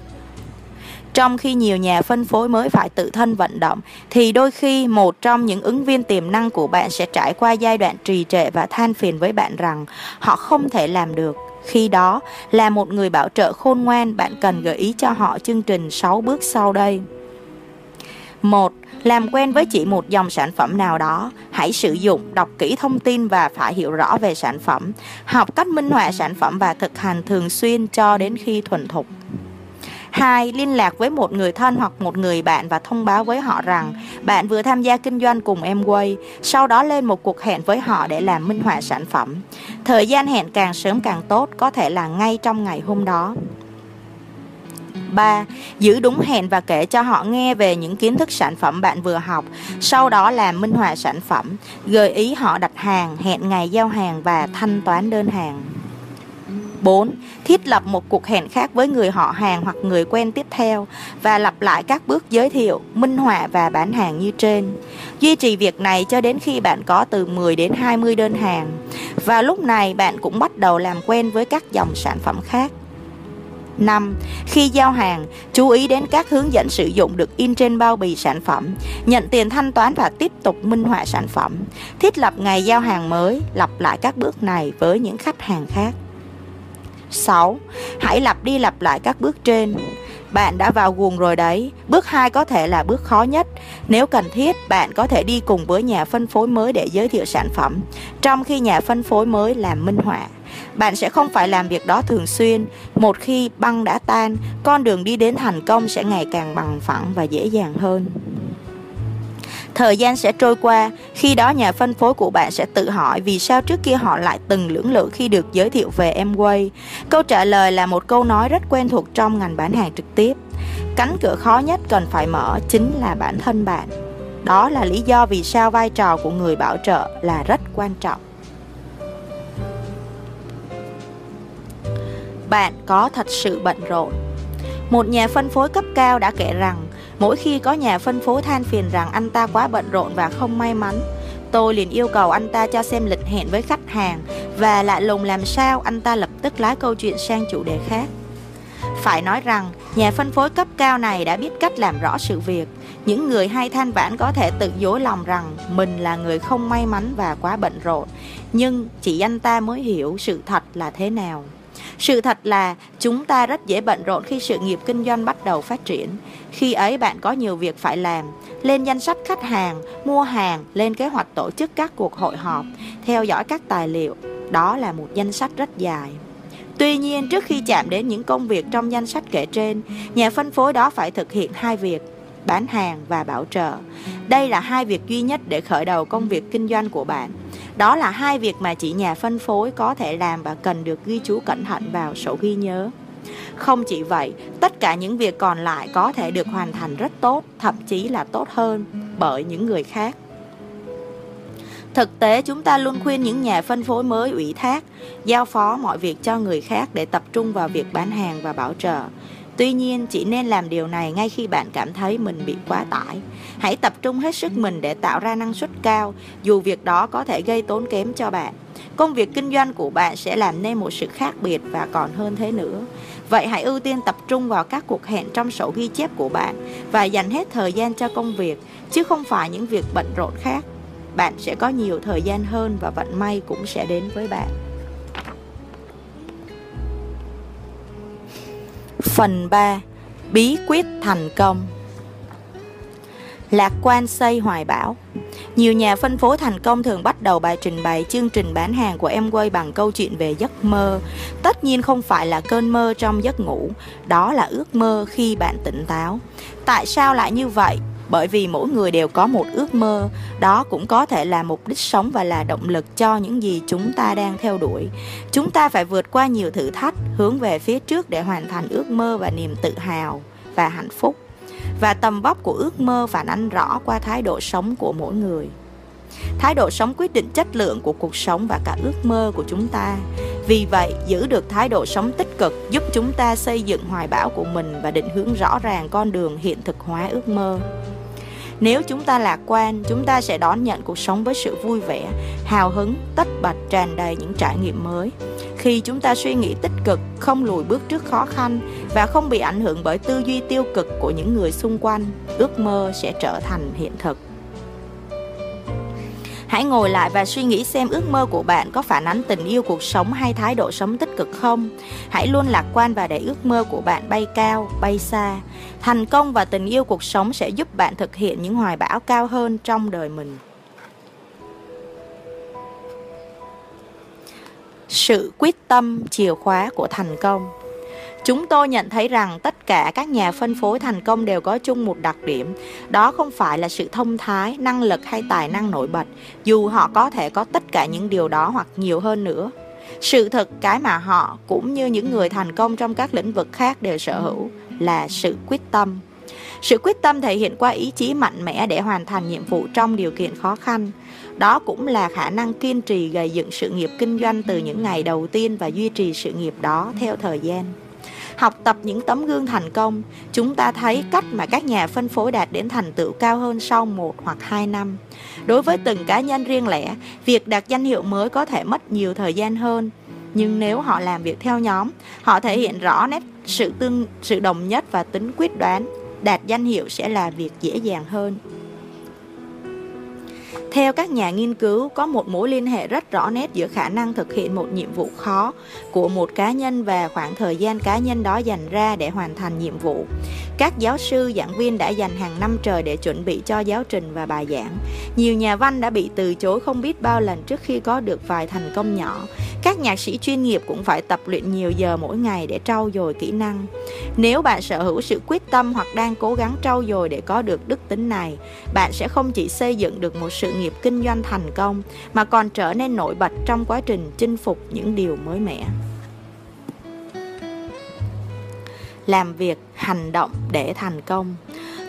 trong khi nhiều nhà phân phối mới phải tự thân vận động, thì đôi khi một trong những ứng viên tiềm năng của bạn sẽ trải qua giai đoạn trì trệ và than phiền với bạn rằng họ không thể làm được khi đó, là một người bảo trợ khôn ngoan, bạn cần gợi ý cho họ chương trình 6 bước sau đây. 1. Làm quen với chỉ một dòng sản phẩm nào đó, hãy sử dụng, đọc kỹ thông tin và phải hiểu rõ về sản phẩm, học cách minh họa sản phẩm và thực hành thường xuyên cho đến khi thuần thục. 2. Liên lạc với một người thân hoặc một người bạn và thông báo với họ rằng bạn vừa tham gia kinh doanh cùng em quay, sau đó lên một cuộc hẹn với họ để làm minh họa sản phẩm. Thời gian hẹn càng sớm càng tốt, có thể là ngay trong ngày hôm đó. 3. Giữ đúng hẹn và kể cho họ nghe về những kiến thức sản phẩm bạn vừa học, sau đó làm minh họa sản phẩm, gợi ý họ đặt hàng, hẹn ngày giao hàng và thanh toán đơn hàng. 4. Thiết lập một cuộc hẹn khác với người họ hàng hoặc người quen tiếp theo và lặp lại các bước giới thiệu, minh họa và bán hàng như trên. Duy trì việc này cho đến khi bạn có từ 10 đến 20 đơn hàng. Và lúc này bạn cũng bắt đầu làm quen với các dòng sản phẩm khác. 5. Khi giao hàng, chú ý đến các hướng dẫn sử dụng được in trên bao bì sản phẩm, nhận tiền thanh toán và tiếp tục minh họa sản phẩm. Thiết lập ngày giao hàng mới, lặp lại các bước này với những khách hàng khác. 6. Hãy lặp đi lặp lại các bước trên. Bạn đã vào guồng rồi đấy. Bước 2 có thể là bước khó nhất. Nếu cần thiết, bạn có thể đi cùng với nhà phân phối mới để giới thiệu sản phẩm, trong khi nhà phân phối mới làm minh họa. Bạn sẽ không phải làm việc đó thường xuyên. Một khi băng đã tan, con đường đi đến thành công sẽ ngày càng bằng phẳng và dễ dàng hơn. Thời gian sẽ trôi qua, khi đó nhà phân phối của bạn sẽ tự hỏi vì sao trước kia họ lại từng lưỡng lự khi được giới thiệu về Amway. Câu trả lời là một câu nói rất quen thuộc trong ngành bán hàng trực tiếp. Cánh cửa khó nhất cần phải mở chính là bản thân bạn. Đó là lý do vì sao vai trò của người bảo trợ là rất quan trọng. Bạn có thật sự bận rộn. Một nhà phân phối cấp cao đã kể rằng Mỗi khi có nhà phân phối than phiền rằng anh ta quá bận rộn và không may mắn, tôi liền yêu cầu anh ta cho xem lịch hẹn với khách hàng và lạ lùng làm sao anh ta lập tức lái câu chuyện sang chủ đề khác. Phải nói rằng, nhà phân phối cấp cao này đã biết cách làm rõ sự việc. Những người hay than vãn có thể tự dối lòng rằng mình là người không may mắn và quá bận rộn, nhưng chỉ anh ta mới hiểu sự thật là thế nào. Sự thật là chúng ta rất dễ bận rộn khi sự nghiệp kinh doanh bắt đầu phát triển. Khi ấy bạn có nhiều việc phải làm, lên danh sách khách hàng, mua hàng, lên kế hoạch tổ chức các cuộc hội họp, theo dõi các tài liệu. Đó là một danh sách rất dài. Tuy nhiên, trước khi chạm đến những công việc trong danh sách kể trên, nhà phân phối đó phải thực hiện hai việc, bán hàng và bảo trợ. Đây là hai việc duy nhất để khởi đầu công việc kinh doanh của bạn. Đó là hai việc mà chị nhà phân phối có thể làm và cần được ghi chú cẩn thận vào sổ ghi nhớ. Không chỉ vậy, tất cả những việc còn lại có thể được hoàn thành rất tốt, thậm chí là tốt hơn bởi những người khác. Thực tế chúng ta luôn khuyên những nhà phân phối mới ủy thác, giao phó mọi việc cho người khác để tập trung vào việc bán hàng và bảo trợ. Tuy nhiên, chỉ nên làm điều này ngay khi bạn cảm thấy mình bị quá tải. Hãy tập trung hết sức mình để tạo ra năng suất cao, dù việc đó có thể gây tốn kém cho bạn. Công việc kinh doanh của bạn sẽ làm nên một sự khác biệt và còn hơn thế nữa. Vậy hãy ưu tiên tập trung vào các cuộc hẹn trong sổ ghi chép của bạn và dành hết thời gian cho công việc, chứ không phải những việc bận rộn khác. Bạn sẽ có nhiều thời gian hơn và vận may cũng sẽ đến với bạn. Phần 3. Bí quyết thành công Lạc quan xây hoài bão Nhiều nhà phân phối thành công thường bắt đầu bài trình bày chương trình bán hàng của em quay bằng câu chuyện về giấc mơ. Tất nhiên không phải là cơn mơ trong giấc ngủ, đó là ước mơ khi bạn tỉnh táo. Tại sao lại như vậy? Bởi vì mỗi người đều có một ước mơ. Đó cũng có thể là mục đích sống và là động lực cho những gì chúng ta đang theo đuổi. Chúng ta phải vượt qua nhiều thử thách, hướng về phía trước để hoàn thành ước mơ và niềm tự hào và hạnh phúc. Và tầm vóc của ước mơ phản ánh rõ qua thái độ sống của mỗi người. Thái độ sống quyết định chất lượng của cuộc sống và cả ước mơ của chúng ta. Vì vậy, giữ được thái độ sống tích cực giúp chúng ta xây dựng hoài bão của mình và định hướng rõ ràng con đường hiện thực hóa ước mơ nếu chúng ta lạc quan, chúng ta sẽ đón nhận cuộc sống với sự vui vẻ, hào hứng, tất bật tràn đầy những trải nghiệm mới. Khi chúng ta suy nghĩ tích cực, không lùi bước trước khó khăn và không bị ảnh hưởng bởi tư duy tiêu cực của những người xung quanh, ước mơ sẽ trở thành hiện thực. Hãy ngồi lại và suy nghĩ xem ước mơ của bạn có phản ánh tình yêu cuộc sống hay thái độ sống tích cực không. Hãy luôn lạc quan và để ước mơ của bạn bay cao, bay xa. Thành công và tình yêu cuộc sống sẽ giúp bạn thực hiện những hoài bão cao hơn trong đời mình. Sự quyết tâm chìa khóa của thành công Chúng tôi nhận thấy rằng tất cả các nhà phân phối thành công đều có chung một đặc điểm, đó không phải là sự thông thái, năng lực hay tài năng nổi bật, dù họ có thể có tất cả những điều đó hoặc nhiều hơn nữa. Sự thật cái mà họ cũng như những người thành công trong các lĩnh vực khác đều sở hữu là sự quyết tâm. Sự quyết tâm thể hiện qua ý chí mạnh mẽ để hoàn thành nhiệm vụ trong điều kiện khó khăn. Đó cũng là khả năng kiên trì gây dựng sự nghiệp kinh doanh từ những ngày đầu tiên và duy trì sự nghiệp đó theo thời gian. Học tập những tấm gương thành công, chúng ta thấy cách mà các nhà phân phối đạt đến thành tựu cao hơn sau một hoặc hai năm. Đối với từng cá nhân riêng lẻ, việc đạt danh hiệu mới có thể mất nhiều thời gian hơn. Nhưng nếu họ làm việc theo nhóm, họ thể hiện rõ nét sự tương sự đồng nhất và tính quyết đoán, đạt danh hiệu sẽ là việc dễ dàng hơn. Theo các nhà nghiên cứu, có một mối liên hệ rất rõ nét giữa khả năng thực hiện một nhiệm vụ khó của một cá nhân và khoảng thời gian cá nhân đó dành ra để hoàn thành nhiệm vụ. Các giáo sư, giảng viên đã dành hàng năm trời để chuẩn bị cho giáo trình và bài giảng. Nhiều nhà văn đã bị từ chối không biết bao lần trước khi có được vài thành công nhỏ. Các nhạc sĩ chuyên nghiệp cũng phải tập luyện nhiều giờ mỗi ngày để trau dồi kỹ năng. Nếu bạn sở hữu sự quyết tâm hoặc đang cố gắng trau dồi để có được đức tính này, bạn sẽ không chỉ xây dựng được một sự nghiệp kinh doanh thành công mà còn trở nên nổi bật trong quá trình chinh phục những điều mới mẻ. Làm việc, hành động để thành công.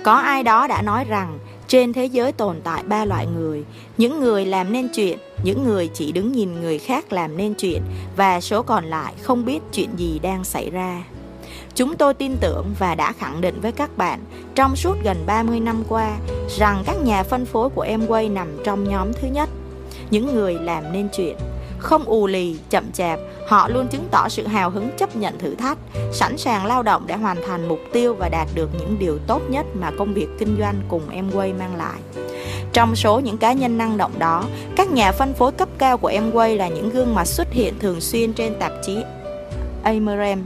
Có ai đó đã nói rằng trên thế giới tồn tại ba loại người, những người làm nên chuyện, những người chỉ đứng nhìn người khác làm nên chuyện và số còn lại không biết chuyện gì đang xảy ra. Chúng tôi tin tưởng và đã khẳng định với các bạn trong suốt gần 30 năm qua rằng các nhà phân phối của Amway nằm trong nhóm thứ nhất, những người làm nên chuyện. Không ù lì, chậm chạp, họ luôn chứng tỏ sự hào hứng chấp nhận thử thách, sẵn sàng lao động để hoàn thành mục tiêu và đạt được những điều tốt nhất mà công việc kinh doanh cùng Amway mang lại. Trong số những cá nhân năng động đó, các nhà phân phối cấp cao của Amway là những gương mặt xuất hiện thường xuyên trên tạp chí Amerem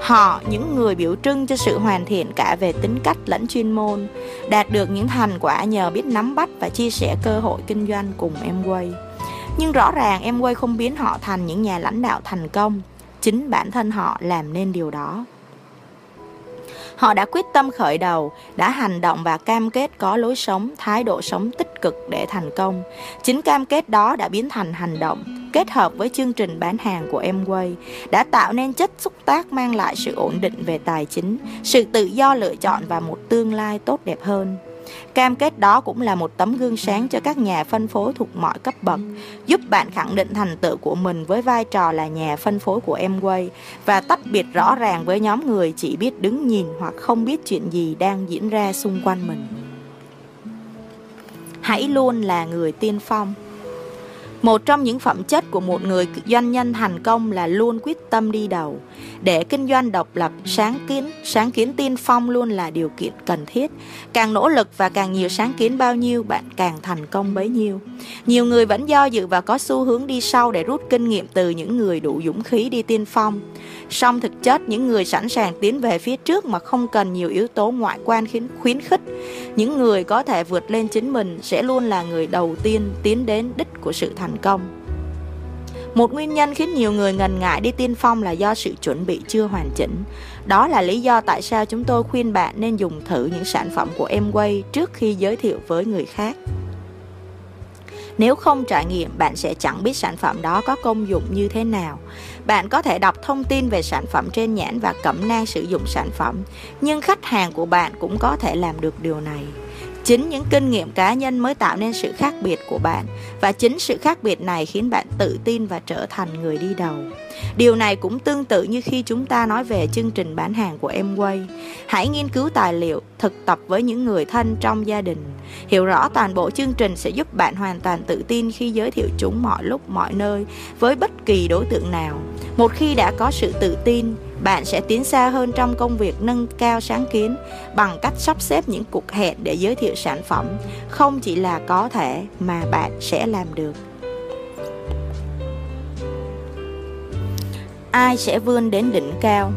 Họ, những người biểu trưng cho sự hoàn thiện cả về tính cách lẫn chuyên môn, đạt được những thành quả nhờ biết nắm bắt và chia sẻ cơ hội kinh doanh cùng Amway. Nhưng rõ ràng Amway không biến họ thành những nhà lãnh đạo thành công, chính bản thân họ làm nên điều đó. Họ đã quyết tâm khởi đầu, đã hành động và cam kết có lối sống, thái độ sống tích cực để thành công. Chính cam kết đó đã biến thành hành động, kết hợp với chương trình bán hàng của Amway, đã tạo nên chất xúc tác mang lại sự ổn định về tài chính, sự tự do lựa chọn và một tương lai tốt đẹp hơn. Cam kết đó cũng là một tấm gương sáng cho các nhà phân phối thuộc mọi cấp bậc, giúp bạn khẳng định thành tựu của mình với vai trò là nhà phân phối của Amway và tách biệt rõ ràng với nhóm người chỉ biết đứng nhìn hoặc không biết chuyện gì đang diễn ra xung quanh mình. Hãy luôn là người tiên phong. Một trong những phẩm chất của một người doanh nhân thành công là luôn quyết tâm đi đầu. Để kinh doanh độc lập, sáng kiến, sáng kiến tiên phong luôn là điều kiện cần thiết. Càng nỗ lực và càng nhiều sáng kiến bao nhiêu, bạn càng thành công bấy nhiêu. Nhiều người vẫn do dự và có xu hướng đi sau để rút kinh nghiệm từ những người đủ dũng khí đi tiên phong. Song thực chất, những người sẵn sàng tiến về phía trước mà không cần nhiều yếu tố ngoại quan khiến khuyến khích. Những người có thể vượt lên chính mình sẽ luôn là người đầu tiên tiến đến đích của sự thành công. Một nguyên nhân khiến nhiều người ngần ngại đi tiên phong là do sự chuẩn bị chưa hoàn chỉnh. Đó là lý do tại sao chúng tôi khuyên bạn nên dùng thử những sản phẩm của Emway trước khi giới thiệu với người khác. Nếu không trải nghiệm, bạn sẽ chẳng biết sản phẩm đó có công dụng như thế nào. Bạn có thể đọc thông tin về sản phẩm trên nhãn và cẩm nang sử dụng sản phẩm, nhưng khách hàng của bạn cũng có thể làm được điều này. Chính những kinh nghiệm cá nhân mới tạo nên sự khác biệt của bạn và chính sự khác biệt này khiến bạn tự tin và trở thành người đi đầu. Điều này cũng tương tự như khi chúng ta nói về chương trình bán hàng của Amway. Hãy nghiên cứu tài liệu, thực tập với những người thân trong gia đình. Hiểu rõ toàn bộ chương trình sẽ giúp bạn hoàn toàn tự tin khi giới thiệu chúng mọi lúc mọi nơi với bất kỳ đối tượng nào. Một khi đã có sự tự tin, bạn sẽ tiến xa hơn trong công việc nâng cao sáng kiến bằng cách sắp xếp những cuộc hẹn để giới thiệu sản phẩm không chỉ là có thể mà bạn sẽ làm được ai sẽ vươn đến đỉnh cao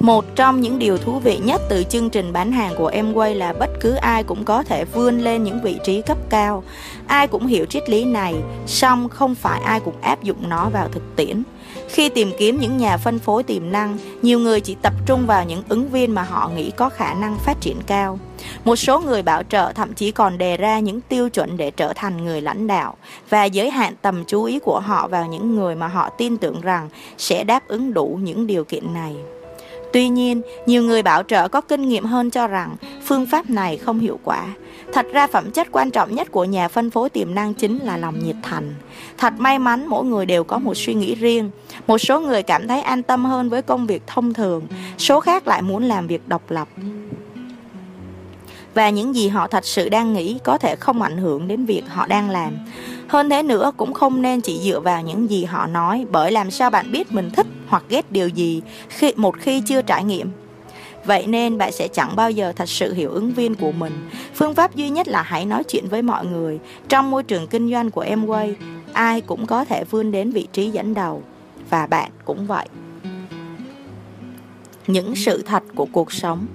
một trong những điều thú vị nhất từ chương trình bán hàng của Amway là bất cứ ai cũng có thể vươn lên những vị trí cấp cao. Ai cũng hiểu triết lý này, song không phải ai cũng áp dụng nó vào thực tiễn. Khi tìm kiếm những nhà phân phối tiềm năng, nhiều người chỉ tập trung vào những ứng viên mà họ nghĩ có khả năng phát triển cao. Một số người bảo trợ thậm chí còn đề ra những tiêu chuẩn để trở thành người lãnh đạo và giới hạn tầm chú ý của họ vào những người mà họ tin tưởng rằng sẽ đáp ứng đủ những điều kiện này. Tuy nhiên, nhiều người bảo trợ có kinh nghiệm hơn cho rằng phương pháp này không hiệu quả. Thật ra phẩm chất quan trọng nhất của nhà phân phối tiềm năng chính là lòng nhiệt thành. Thật may mắn mỗi người đều có một suy nghĩ riêng. Một số người cảm thấy an tâm hơn với công việc thông thường, số khác lại muốn làm việc độc lập. Và những gì họ thật sự đang nghĩ có thể không ảnh hưởng đến việc họ đang làm. Hơn thế nữa cũng không nên chỉ dựa vào những gì họ nói bởi làm sao bạn biết mình thích hoặc ghét điều gì khi một khi chưa trải nghiệm. Vậy nên bạn sẽ chẳng bao giờ thật sự hiểu ứng viên của mình. Phương pháp duy nhất là hãy nói chuyện với mọi người. Trong môi trường kinh doanh của Amway, ai cũng có thể vươn đến vị trí dẫn đầu và bạn cũng vậy. Những sự thật của cuộc sống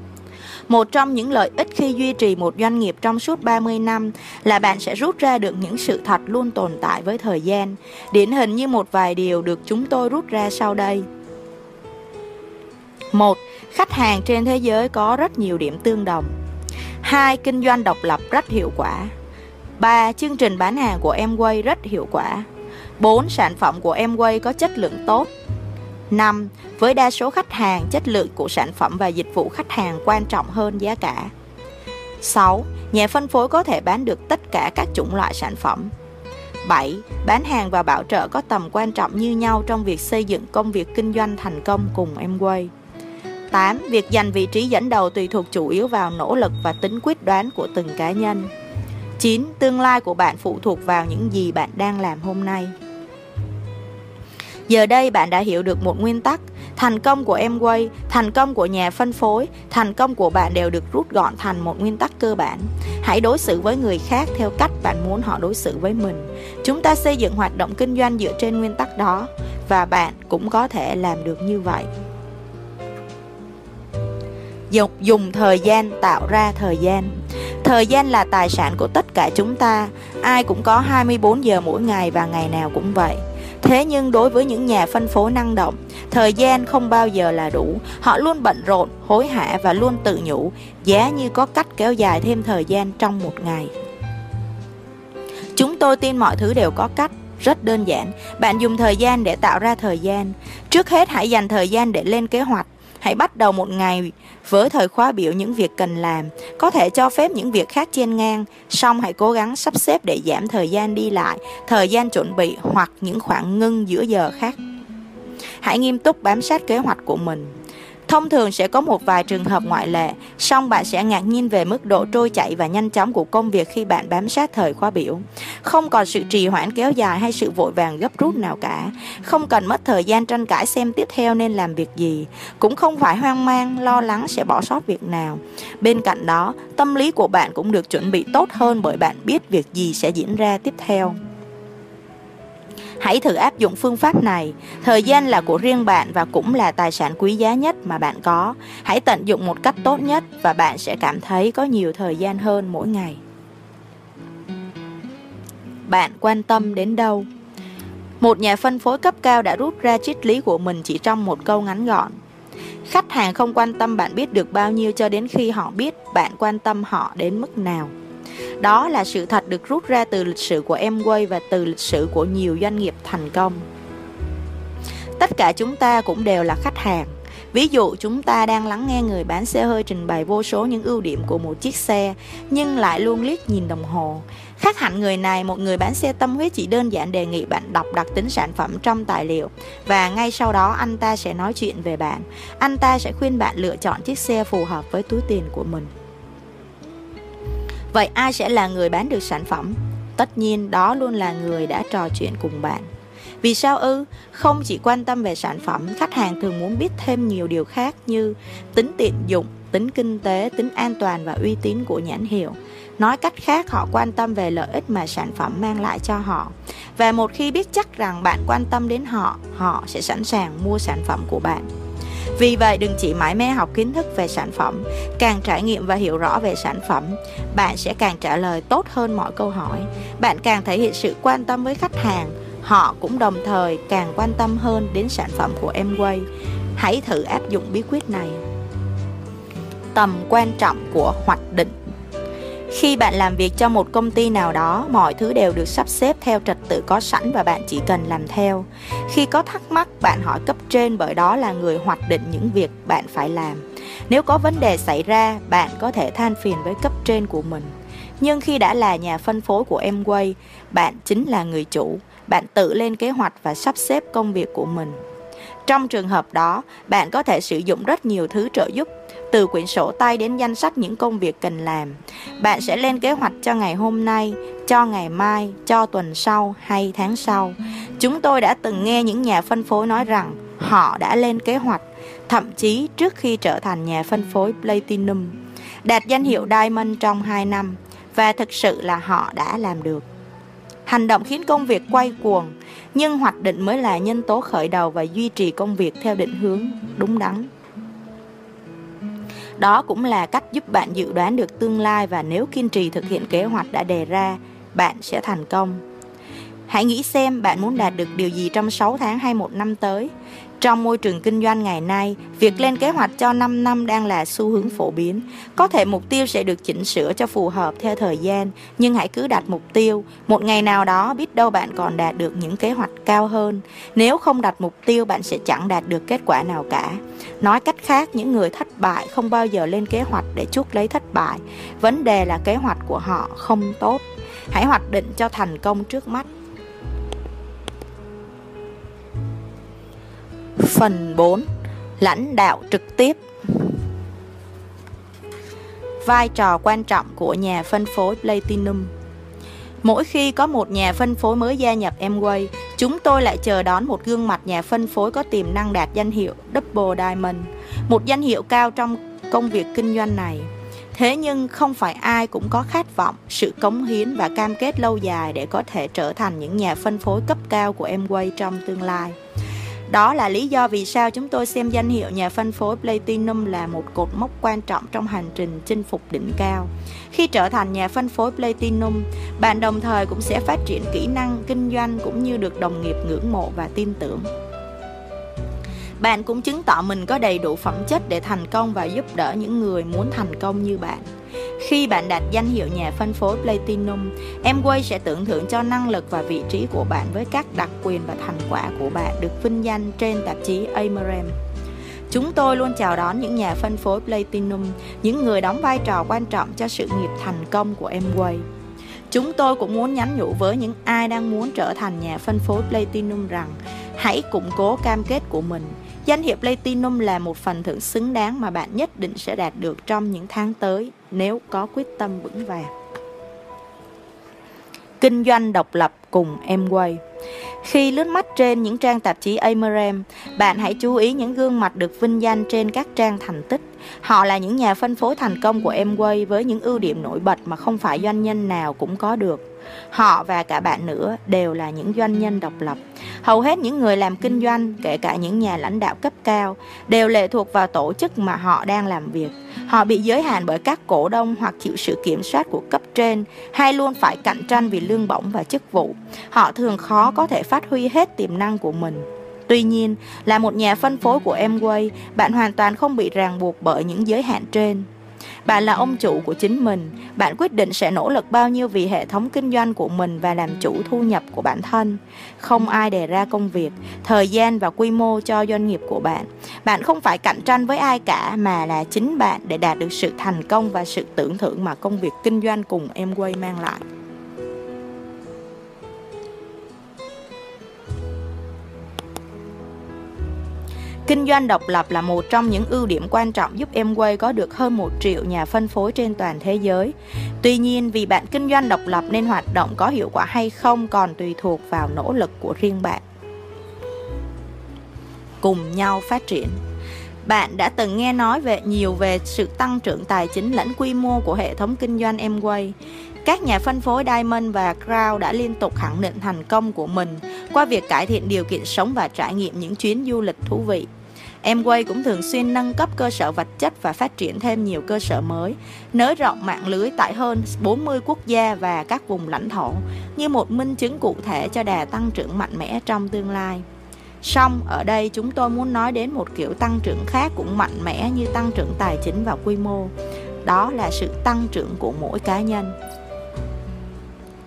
một trong những lợi ích khi duy trì một doanh nghiệp trong suốt 30 năm là bạn sẽ rút ra được những sự thật luôn tồn tại với thời gian. Điển hình như một vài điều được chúng tôi rút ra sau đây. một, Khách hàng trên thế giới có rất nhiều điểm tương đồng. hai, Kinh doanh độc lập rất hiệu quả. 3. Chương trình bán hàng của Amway rất hiệu quả. 4. Sản phẩm của Amway có chất lượng tốt. 5. Với đa số khách hàng, chất lượng của sản phẩm và dịch vụ khách hàng quan trọng hơn giá cả. 6. Nhà phân phối có thể bán được tất cả các chủng loại sản phẩm. 7. Bán hàng và bảo trợ có tầm quan trọng như nhau trong việc xây dựng công việc kinh doanh thành công cùng Amway. 8. Việc giành vị trí dẫn đầu tùy thuộc chủ yếu vào nỗ lực và tính quyết đoán của từng cá nhân. 9. Tương lai của bạn phụ thuộc vào những gì bạn đang làm hôm nay. Giờ đây bạn đã hiểu được một nguyên tắc Thành công của em quay thành công của nhà phân phối, thành công của bạn đều được rút gọn thành một nguyên tắc cơ bản. Hãy đối xử với người khác theo cách bạn muốn họ đối xử với mình. Chúng ta xây dựng hoạt động kinh doanh dựa trên nguyên tắc đó và bạn cũng có thể làm được như vậy. Dùng, dùng thời gian tạo ra thời gian. Thời gian là tài sản của tất cả chúng ta. Ai cũng có 24 giờ mỗi ngày và ngày nào cũng vậy. Thế nhưng đối với những nhà phân phối năng động, thời gian không bao giờ là đủ. Họ luôn bận rộn, hối hả và luôn tự nhủ, giá như có cách kéo dài thêm thời gian trong một ngày. Chúng tôi tin mọi thứ đều có cách, rất đơn giản. Bạn dùng thời gian để tạo ra thời gian. Trước hết hãy dành thời gian để lên kế hoạch. Hãy bắt đầu một ngày với thời khóa biểu những việc cần làm, có thể cho phép những việc khác chen ngang, song hãy cố gắng sắp xếp để giảm thời gian đi lại, thời gian chuẩn bị hoặc những khoảng ngưng giữa giờ khác. Hãy nghiêm túc bám sát kế hoạch của mình. Thông thường sẽ có một vài trường hợp ngoại lệ, song bạn sẽ ngạc nhiên về mức độ trôi chảy và nhanh chóng của công việc khi bạn bám sát thời khóa biểu. Không còn sự trì hoãn kéo dài hay sự vội vàng gấp rút nào cả. Không cần mất thời gian tranh cãi xem tiếp theo nên làm việc gì. Cũng không phải hoang mang, lo lắng sẽ bỏ sót việc nào. Bên cạnh đó, tâm lý của bạn cũng được chuẩn bị tốt hơn bởi bạn biết việc gì sẽ diễn ra tiếp theo. Hãy thử áp dụng phương pháp này. Thời gian là của riêng bạn và cũng là tài sản quý giá nhất mà bạn có. Hãy tận dụng một cách tốt nhất và bạn sẽ cảm thấy có nhiều thời gian hơn mỗi ngày. Bạn quan tâm đến đâu? Một nhà phân phối cấp cao đã rút ra triết lý của mình chỉ trong một câu ngắn gọn. Khách hàng không quan tâm bạn biết được bao nhiêu cho đến khi họ biết bạn quan tâm họ đến mức nào. Đó là sự thật được rút ra từ lịch sử của Amway và từ lịch sử của nhiều doanh nghiệp thành công. Tất cả chúng ta cũng đều là khách hàng. Ví dụ chúng ta đang lắng nghe người bán xe hơi trình bày vô số những ưu điểm của một chiếc xe nhưng lại luôn liếc nhìn đồng hồ. Khác hẳn người này, một người bán xe tâm huyết chỉ đơn giản đề nghị bạn đọc đặc tính sản phẩm trong tài liệu và ngay sau đó anh ta sẽ nói chuyện về bạn. Anh ta sẽ khuyên bạn lựa chọn chiếc xe phù hợp với túi tiền của mình. Vậy ai sẽ là người bán được sản phẩm? Tất nhiên đó luôn là người đã trò chuyện cùng bạn. Vì sao ư? Không chỉ quan tâm về sản phẩm, khách hàng thường muốn biết thêm nhiều điều khác như tính tiện dụng, tính kinh tế, tính an toàn và uy tín của nhãn hiệu. Nói cách khác, họ quan tâm về lợi ích mà sản phẩm mang lại cho họ. Và một khi biết chắc rằng bạn quan tâm đến họ, họ sẽ sẵn sàng mua sản phẩm của bạn. Vì vậy đừng chỉ mãi mê học kiến thức về sản phẩm, càng trải nghiệm và hiểu rõ về sản phẩm, bạn sẽ càng trả lời tốt hơn mọi câu hỏi. Bạn càng thể hiện sự quan tâm với khách hàng, họ cũng đồng thời càng quan tâm hơn đến sản phẩm của Amway. Hãy thử áp dụng bí quyết này. Tầm quan trọng của hoạch định khi bạn làm việc cho một công ty nào đó, mọi thứ đều được sắp xếp theo trật tự có sẵn và bạn chỉ cần làm theo. Khi có thắc mắc, bạn hỏi cấp trên bởi đó là người hoạch định những việc bạn phải làm. Nếu có vấn đề xảy ra, bạn có thể than phiền với cấp trên của mình. Nhưng khi đã là nhà phân phối của Amway, bạn chính là người chủ. Bạn tự lên kế hoạch và sắp xếp công việc của mình. Trong trường hợp đó, bạn có thể sử dụng rất nhiều thứ trợ giúp từ quyển sổ tay đến danh sách những công việc cần làm. Bạn sẽ lên kế hoạch cho ngày hôm nay, cho ngày mai, cho tuần sau hay tháng sau. Chúng tôi đã từng nghe những nhà phân phối nói rằng họ đã lên kế hoạch, thậm chí trước khi trở thành nhà phân phối Platinum, đạt danh hiệu Diamond trong 2 năm và thực sự là họ đã làm được. Hành động khiến công việc quay cuồng, nhưng hoạch định mới là nhân tố khởi đầu và duy trì công việc theo định hướng đúng đắn. Đó cũng là cách giúp bạn dự đoán được tương lai và nếu kiên trì thực hiện kế hoạch đã đề ra, bạn sẽ thành công. Hãy nghĩ xem bạn muốn đạt được điều gì trong 6 tháng hay một năm tới. Trong môi trường kinh doanh ngày nay, việc lên kế hoạch cho 5 năm đang là xu hướng phổ biến. Có thể mục tiêu sẽ được chỉnh sửa cho phù hợp theo thời gian, nhưng hãy cứ đặt mục tiêu. Một ngày nào đó biết đâu bạn còn đạt được những kế hoạch cao hơn. Nếu không đặt mục tiêu, bạn sẽ chẳng đạt được kết quả nào cả. Nói cách khác, những người thất bại không bao giờ lên kế hoạch để chuốc lấy thất bại. Vấn đề là kế hoạch của họ không tốt. Hãy hoạch định cho thành công trước mắt. Phần 4 Lãnh đạo trực tiếp Vai trò quan trọng của nhà phân phối Platinum Mỗi khi có một nhà phân phối mới gia nhập Amway, chúng tôi lại chờ đón một gương mặt nhà phân phối có tiềm năng đạt danh hiệu Double Diamond, một danh hiệu cao trong công việc kinh doanh này. Thế nhưng không phải ai cũng có khát vọng, sự cống hiến và cam kết lâu dài để có thể trở thành những nhà phân phối cấp cao của Amway trong tương lai. Đó là lý do vì sao chúng tôi xem danh hiệu nhà phân phối Platinum là một cột mốc quan trọng trong hành trình chinh phục đỉnh cao. Khi trở thành nhà phân phối Platinum, bạn đồng thời cũng sẽ phát triển kỹ năng kinh doanh cũng như được đồng nghiệp ngưỡng mộ và tin tưởng. Bạn cũng chứng tỏ mình có đầy đủ phẩm chất để thành công và giúp đỡ những người muốn thành công như bạn. Khi bạn đạt danh hiệu nhà phân phối Platinum, Amway sẽ tưởng thưởng cho năng lực và vị trí của bạn với các đặc quyền và thành quả của bạn được vinh danh trên tạp chí Amerem. Chúng tôi luôn chào đón những nhà phân phối Platinum, những người đóng vai trò quan trọng cho sự nghiệp thành công của Amway. Chúng tôi cũng muốn nhắn nhủ với những ai đang muốn trở thành nhà phân phối Platinum rằng hãy củng cố cam kết của mình. Danh hiệu Platinum là một phần thưởng xứng đáng mà bạn nhất định sẽ đạt được trong những tháng tới nếu có quyết tâm vững vàng. Kinh doanh độc lập cùng Amway khi lướt mắt trên những trang tạp chí Amerem, bạn hãy chú ý những gương mặt được vinh danh trên các trang thành tích. Họ là những nhà phân phối thành công của Amway với những ưu điểm nổi bật mà không phải doanh nhân nào cũng có được. Họ và cả bạn nữa đều là những doanh nhân độc lập. Hầu hết những người làm kinh doanh, kể cả những nhà lãnh đạo cấp cao, đều lệ thuộc vào tổ chức mà họ đang làm việc. Họ bị giới hạn bởi các cổ đông hoặc chịu sự kiểm soát của cấp trên, hay luôn phải cạnh tranh vì lương bổng và chức vụ. Họ thường khó có thể phát huy hết tiềm năng của mình. Tuy nhiên, là một nhà phân phối của Amway, bạn hoàn toàn không bị ràng buộc bởi những giới hạn trên. Bạn là ông chủ của chính mình, bạn quyết định sẽ nỗ lực bao nhiêu vì hệ thống kinh doanh của mình và làm chủ thu nhập của bản thân. Không ai đề ra công việc, thời gian và quy mô cho doanh nghiệp của bạn. Bạn không phải cạnh tranh với ai cả mà là chính bạn để đạt được sự thành công và sự tưởng thưởng mà công việc kinh doanh cùng Amway mang lại. Kinh doanh độc lập là một trong những ưu điểm quan trọng giúp Amway có được hơn 1 triệu nhà phân phối trên toàn thế giới. Tuy nhiên, vì bạn kinh doanh độc lập nên hoạt động có hiệu quả hay không còn tùy thuộc vào nỗ lực của riêng bạn. Cùng nhau phát triển bạn đã từng nghe nói về nhiều về sự tăng trưởng tài chính lẫn quy mô của hệ thống kinh doanh Amway. Các nhà phân phối Diamond và Crown đã liên tục khẳng định thành công của mình qua việc cải thiện điều kiện sống và trải nghiệm những chuyến du lịch thú vị. Amway cũng thường xuyên nâng cấp cơ sở vật chất và phát triển thêm nhiều cơ sở mới, nới rộng mạng lưới tại hơn 40 quốc gia và các vùng lãnh thổ, như một minh chứng cụ thể cho đà tăng trưởng mạnh mẽ trong tương lai. Song ở đây chúng tôi muốn nói đến một kiểu tăng trưởng khác cũng mạnh mẽ như tăng trưởng tài chính và quy mô. Đó là sự tăng trưởng của mỗi cá nhân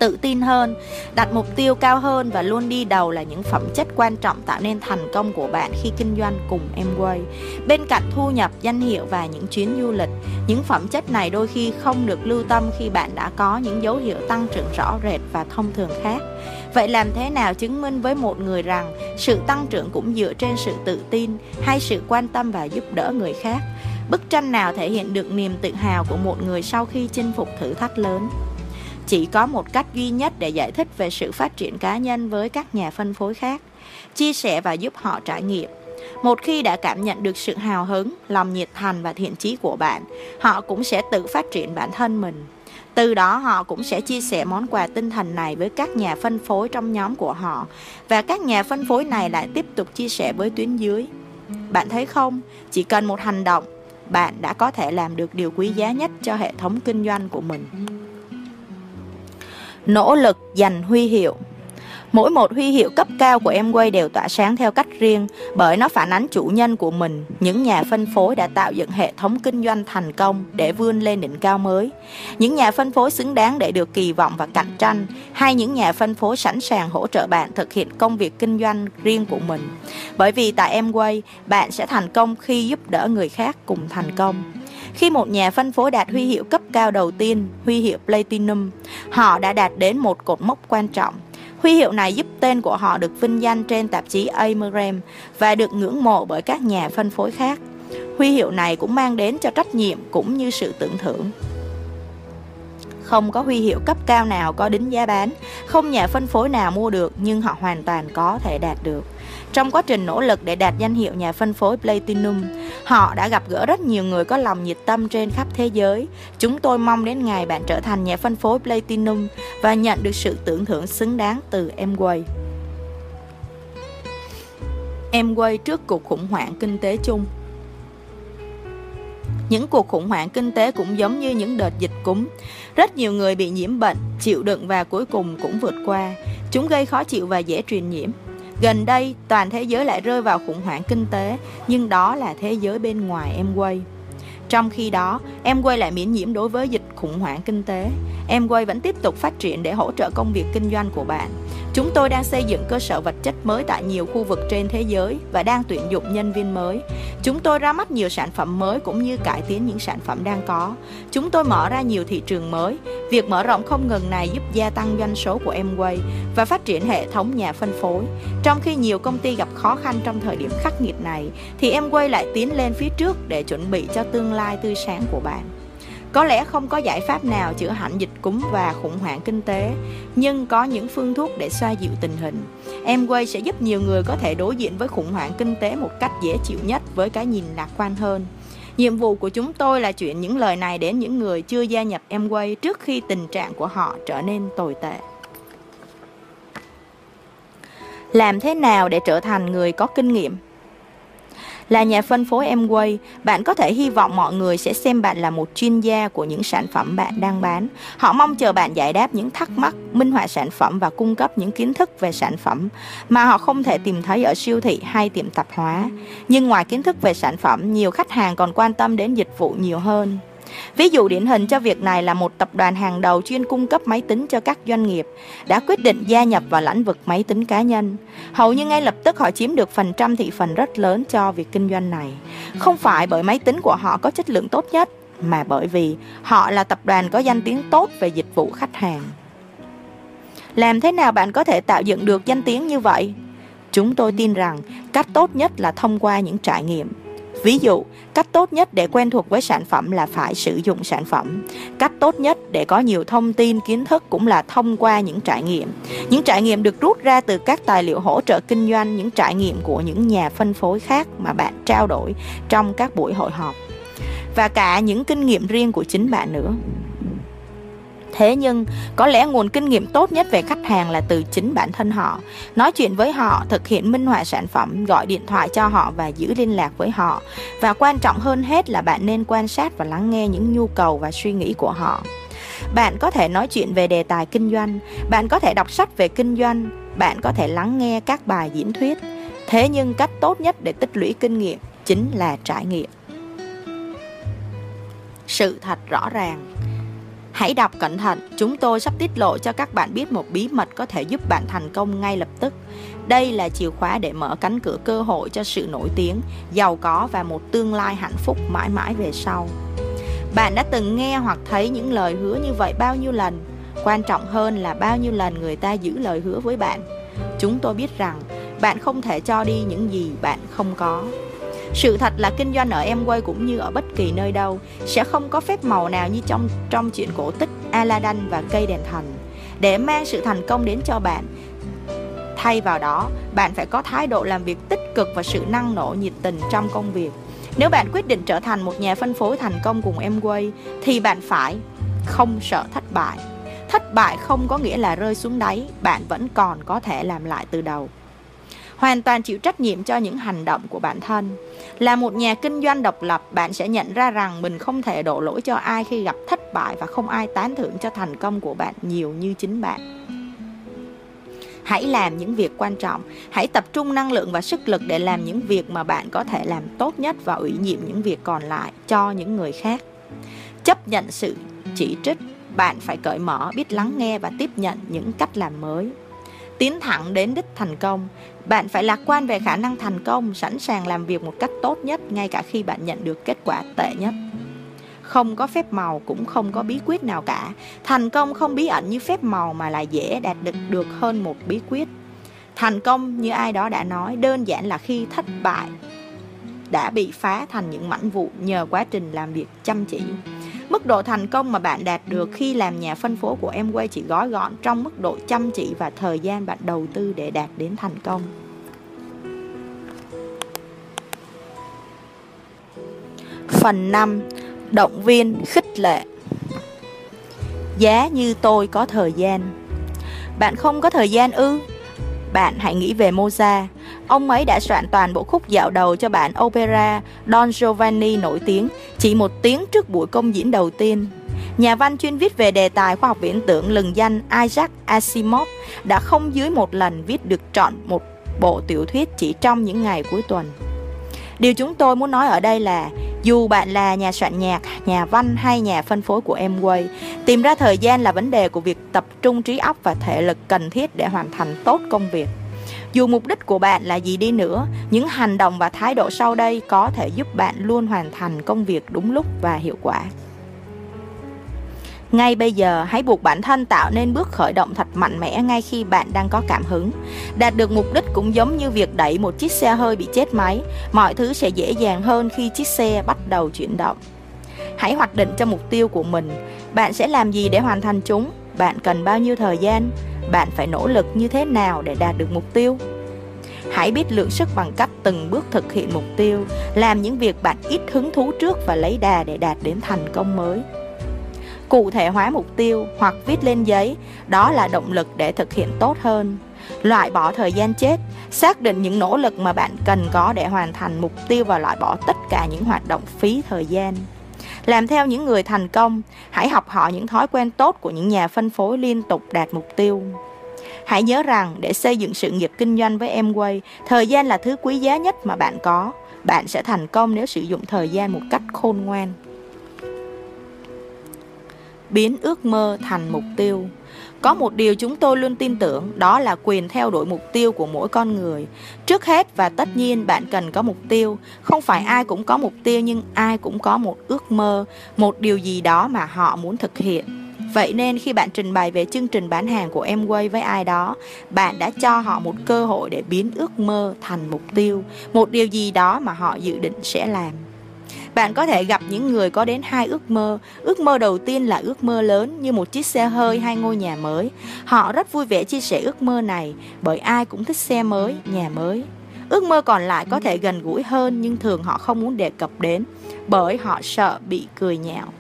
tự tin hơn, đặt mục tiêu cao hơn và luôn đi đầu là những phẩm chất quan trọng tạo nên thành công của bạn khi kinh doanh cùng Amway. Bên cạnh thu nhập, danh hiệu và những chuyến du lịch, những phẩm chất này đôi khi không được lưu tâm khi bạn đã có những dấu hiệu tăng trưởng rõ rệt và thông thường khác. Vậy làm thế nào chứng minh với một người rằng sự tăng trưởng cũng dựa trên sự tự tin hay sự quan tâm và giúp đỡ người khác? Bức tranh nào thể hiện được niềm tự hào của một người sau khi chinh phục thử thách lớn? Chỉ có một cách duy nhất để giải thích về sự phát triển cá nhân với các nhà phân phối khác, chia sẻ và giúp họ trải nghiệm. Một khi đã cảm nhận được sự hào hứng, lòng nhiệt thành và thiện chí của bạn, họ cũng sẽ tự phát triển bản thân mình. Từ đó họ cũng sẽ chia sẻ món quà tinh thần này với các nhà phân phối trong nhóm của họ và các nhà phân phối này lại tiếp tục chia sẻ với tuyến dưới. Bạn thấy không, chỉ cần một hành động, bạn đã có thể làm được điều quý giá nhất cho hệ thống kinh doanh của mình nỗ lực giành huy hiệu Mỗi một huy hiệu cấp cao của Amway đều tỏa sáng theo cách riêng bởi nó phản ánh chủ nhân của mình, những nhà phân phối đã tạo dựng hệ thống kinh doanh thành công để vươn lên đỉnh cao mới. Những nhà phân phối xứng đáng để được kỳ vọng và cạnh tranh hay những nhà phân phối sẵn sàng hỗ trợ bạn thực hiện công việc kinh doanh riêng của mình. Bởi vì tại Amway, bạn sẽ thành công khi giúp đỡ người khác cùng thành công. Khi một nhà phân phối đạt huy hiệu cấp cao đầu tiên, huy hiệu Platinum, họ đã đạt đến một cột mốc quan trọng. Huy hiệu này giúp tên của họ được vinh danh trên tạp chí Amerem và được ngưỡng mộ bởi các nhà phân phối khác. Huy hiệu này cũng mang đến cho trách nhiệm cũng như sự tưởng thưởng. Không có huy hiệu cấp cao nào có đính giá bán, không nhà phân phối nào mua được nhưng họ hoàn toàn có thể đạt được. Trong quá trình nỗ lực để đạt danh hiệu nhà phân phối Platinum, họ đã gặp gỡ rất nhiều người có lòng nhiệt tâm trên khắp thế giới. Chúng tôi mong đến ngày bạn trở thành nhà phân phối Platinum và nhận được sự tưởng thưởng xứng đáng từ Amway. Amway trước cuộc khủng hoảng kinh tế chung những cuộc khủng hoảng kinh tế cũng giống như những đợt dịch cúm. Rất nhiều người bị nhiễm bệnh, chịu đựng và cuối cùng cũng vượt qua. Chúng gây khó chịu và dễ truyền nhiễm. Gần đây, toàn thế giới lại rơi vào khủng hoảng kinh tế, nhưng đó là thế giới bên ngoài Amway. Trong khi đó, Amway lại miễn nhiễm đối với dịch khủng hoảng kinh tế. Amway vẫn tiếp tục phát triển để hỗ trợ công việc kinh doanh của bạn. Chúng tôi đang xây dựng cơ sở vật chất mới tại nhiều khu vực trên thế giới và đang tuyển dụng nhân viên mới. Chúng tôi ra mắt nhiều sản phẩm mới cũng như cải tiến những sản phẩm đang có. Chúng tôi mở ra nhiều thị trường mới. Việc mở rộng không ngừng này giúp gia tăng doanh số của Amway và phát triển hệ thống nhà phân phối. Trong khi nhiều công ty gặp khó khăn trong thời điểm khắc nghiệt này, thì Amway lại tiến lên phía trước để chuẩn bị cho tương lai tươi sáng của bạn. Có lẽ không có giải pháp nào chữa hẳn dịch cúm và khủng hoảng kinh tế, nhưng có những phương thuốc để xoa dịu tình hình. Amway sẽ giúp nhiều người có thể đối diện với khủng hoảng kinh tế một cách dễ chịu nhất với cái nhìn lạc quan hơn. Nhiệm vụ của chúng tôi là chuyển những lời này đến những người chưa gia nhập Amway trước khi tình trạng của họ trở nên tồi tệ. Làm thế nào để trở thành người có kinh nghiệm? Là nhà phân phối Amway, bạn có thể hy vọng mọi người sẽ xem bạn là một chuyên gia của những sản phẩm bạn đang bán. Họ mong chờ bạn giải đáp những thắc mắc, minh họa sản phẩm và cung cấp những kiến thức về sản phẩm mà họ không thể tìm thấy ở siêu thị hay tiệm tạp hóa. Nhưng ngoài kiến thức về sản phẩm, nhiều khách hàng còn quan tâm đến dịch vụ nhiều hơn. Ví dụ điển hình cho việc này là một tập đoàn hàng đầu chuyên cung cấp máy tính cho các doanh nghiệp đã quyết định gia nhập vào lĩnh vực máy tính cá nhân. Hầu như ngay lập tức họ chiếm được phần trăm thị phần rất lớn cho việc kinh doanh này. Không phải bởi máy tính của họ có chất lượng tốt nhất, mà bởi vì họ là tập đoàn có danh tiếng tốt về dịch vụ khách hàng. Làm thế nào bạn có thể tạo dựng được danh tiếng như vậy? Chúng tôi tin rằng cách tốt nhất là thông qua những trải nghiệm Ví dụ, cách tốt nhất để quen thuộc với sản phẩm là phải sử dụng sản phẩm. Cách tốt nhất để có nhiều thông tin, kiến thức cũng là thông qua những trải nghiệm. Những trải nghiệm được rút ra từ các tài liệu hỗ trợ kinh doanh, những trải nghiệm của những nhà phân phối khác mà bạn trao đổi trong các buổi hội họp. Và cả những kinh nghiệm riêng của chính bạn nữa. Thế nhưng, có lẽ nguồn kinh nghiệm tốt nhất về khách hàng là từ chính bản thân họ. Nói chuyện với họ, thực hiện minh họa sản phẩm, gọi điện thoại cho họ và giữ liên lạc với họ. Và quan trọng hơn hết là bạn nên quan sát và lắng nghe những nhu cầu và suy nghĩ của họ. Bạn có thể nói chuyện về đề tài kinh doanh, bạn có thể đọc sách về kinh doanh, bạn có thể lắng nghe các bài diễn thuyết. Thế nhưng cách tốt nhất để tích lũy kinh nghiệm chính là trải nghiệm. Sự thật rõ ràng Hãy đọc cẩn thận, chúng tôi sắp tiết lộ cho các bạn biết một bí mật có thể giúp bạn thành công ngay lập tức. Đây là chìa khóa để mở cánh cửa cơ hội cho sự nổi tiếng, giàu có và một tương lai hạnh phúc mãi mãi về sau. Bạn đã từng nghe hoặc thấy những lời hứa như vậy bao nhiêu lần? Quan trọng hơn là bao nhiêu lần người ta giữ lời hứa với bạn. Chúng tôi biết rằng bạn không thể cho đi những gì bạn không có. Sự thật là kinh doanh ở Amway cũng như ở bất kỳ nơi đâu sẽ không có phép màu nào như trong trong chuyện cổ tích Aladdin và cây đèn thần để mang sự thành công đến cho bạn. Thay vào đó, bạn phải có thái độ làm việc tích cực và sự năng nổ nhiệt tình trong công việc. Nếu bạn quyết định trở thành một nhà phân phối thành công cùng Amway thì bạn phải không sợ thất bại. Thất bại không có nghĩa là rơi xuống đáy, bạn vẫn còn có thể làm lại từ đầu hoàn toàn chịu trách nhiệm cho những hành động của bản thân. Là một nhà kinh doanh độc lập, bạn sẽ nhận ra rằng mình không thể đổ lỗi cho ai khi gặp thất bại và không ai tán thưởng cho thành công của bạn nhiều như chính bạn. Hãy làm những việc quan trọng, hãy tập trung năng lượng và sức lực để làm những việc mà bạn có thể làm tốt nhất và ủy nhiệm những việc còn lại cho những người khác. Chấp nhận sự chỉ trích, bạn phải cởi mở, biết lắng nghe và tiếp nhận những cách làm mới tiến thẳng đến đích thành công bạn phải lạc quan về khả năng thành công, sẵn sàng làm việc một cách tốt nhất ngay cả khi bạn nhận được kết quả tệ nhất. Không có phép màu cũng không có bí quyết nào cả. Thành công không bí ẩn như phép màu mà là dễ đạt được được hơn một bí quyết. Thành công như ai đó đã nói, đơn giản là khi thất bại, đã bị phá thành những mảnh vụn nhờ quá trình làm việc chăm chỉ. Mức độ thành công mà bạn đạt được khi làm nhà phân phối của Amway chỉ gói gọn trong mức độ chăm chỉ và thời gian bạn đầu tư để đạt đến thành công. Phần 5. Động viên, khích lệ Giá như tôi có thời gian Bạn không có thời gian ư? Bạn hãy nghĩ về Mozart Ông ấy đã soạn toàn bộ khúc dạo đầu cho bản opera Don Giovanni nổi tiếng chỉ một tiếng trước buổi công diễn đầu tiên. Nhà văn chuyên viết về đề tài khoa học viễn tưởng lừng danh Isaac Asimov đã không dưới một lần viết được trọn một bộ tiểu thuyết chỉ trong những ngày cuối tuần. Điều chúng tôi muốn nói ở đây là Dù bạn là nhà soạn nhạc, nhà văn hay nhà phân phối của Amway, tìm ra thời gian là vấn đề của việc tập trung trí óc và thể lực cần thiết để hoàn thành tốt công việc. Dù mục đích của bạn là gì đi nữa, những hành động và thái độ sau đây có thể giúp bạn luôn hoàn thành công việc đúng lúc và hiệu quả. Ngay bây giờ, hãy buộc bản thân tạo nên bước khởi động thật mạnh mẽ ngay khi bạn đang có cảm hứng. Đạt được mục đích cũng giống như việc đẩy một chiếc xe hơi bị chết máy, mọi thứ sẽ dễ dàng hơn khi chiếc xe bắt đầu chuyển động. Hãy hoạch định cho mục tiêu của mình, bạn sẽ làm gì để hoàn thành chúng, bạn cần bao nhiêu thời gian, bạn phải nỗ lực như thế nào để đạt được mục tiêu. Hãy biết lượng sức bằng cách từng bước thực hiện mục tiêu, làm những việc bạn ít hứng thú trước và lấy đà để đạt đến thành công mới. Cụ thể hóa mục tiêu hoặc viết lên giấy đó là động lực để thực hiện tốt hơn. Loại bỏ thời gian chết xác định những nỗ lực mà bạn cần có để hoàn thành mục tiêu và loại bỏ tất cả những hoạt động phí thời gian làm theo những người thành công, hãy học họ những thói quen tốt của những nhà phân phối liên tục đạt mục tiêu. Hãy nhớ rằng để xây dựng sự nghiệp kinh doanh với Amway, thời gian là thứ quý giá nhất mà bạn có. Bạn sẽ thành công nếu sử dụng thời gian một cách khôn ngoan biến ước mơ thành mục tiêu. Có một điều chúng tôi luôn tin tưởng đó là quyền theo đuổi mục tiêu của mỗi con người. Trước hết và tất nhiên bạn cần có mục tiêu. Không phải ai cũng có mục tiêu nhưng ai cũng có một ước mơ một điều gì đó mà họ muốn thực hiện. Vậy nên khi bạn trình bày về chương trình bán hàng của em quay với ai đó, bạn đã cho họ một cơ hội để biến ước mơ thành mục tiêu, một điều gì đó mà họ dự định sẽ làm. Bạn có thể gặp những người có đến hai ước mơ. Ước mơ đầu tiên là ước mơ lớn như một chiếc xe hơi hay ngôi nhà mới. Họ rất vui vẻ chia sẻ ước mơ này bởi ai cũng thích xe mới, nhà mới. Ước mơ còn lại có thể gần gũi hơn nhưng thường họ không muốn đề cập đến bởi họ sợ bị cười nhạo.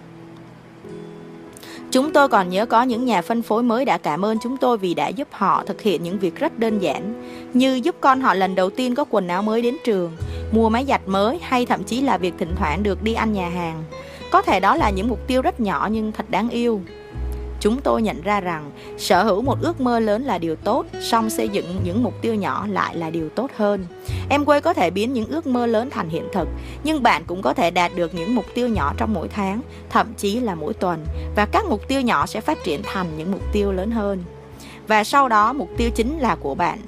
Chúng tôi còn nhớ có những nhà phân phối mới đã cảm ơn chúng tôi vì đã giúp họ thực hiện những việc rất đơn giản, như giúp con họ lần đầu tiên có quần áo mới đến trường, mua máy giặt mới hay thậm chí là việc thỉnh thoảng được đi ăn nhà hàng. Có thể đó là những mục tiêu rất nhỏ nhưng thật đáng yêu. Chúng tôi nhận ra rằng sở hữu một ước mơ lớn là điều tốt, song xây dựng những mục tiêu nhỏ lại là điều tốt hơn. Em quay có thể biến những ước mơ lớn thành hiện thực, nhưng bạn cũng có thể đạt được những mục tiêu nhỏ trong mỗi tháng, thậm chí là mỗi tuần, và các mục tiêu nhỏ sẽ phát triển thành những mục tiêu lớn hơn. Và sau đó mục tiêu chính là của bạn,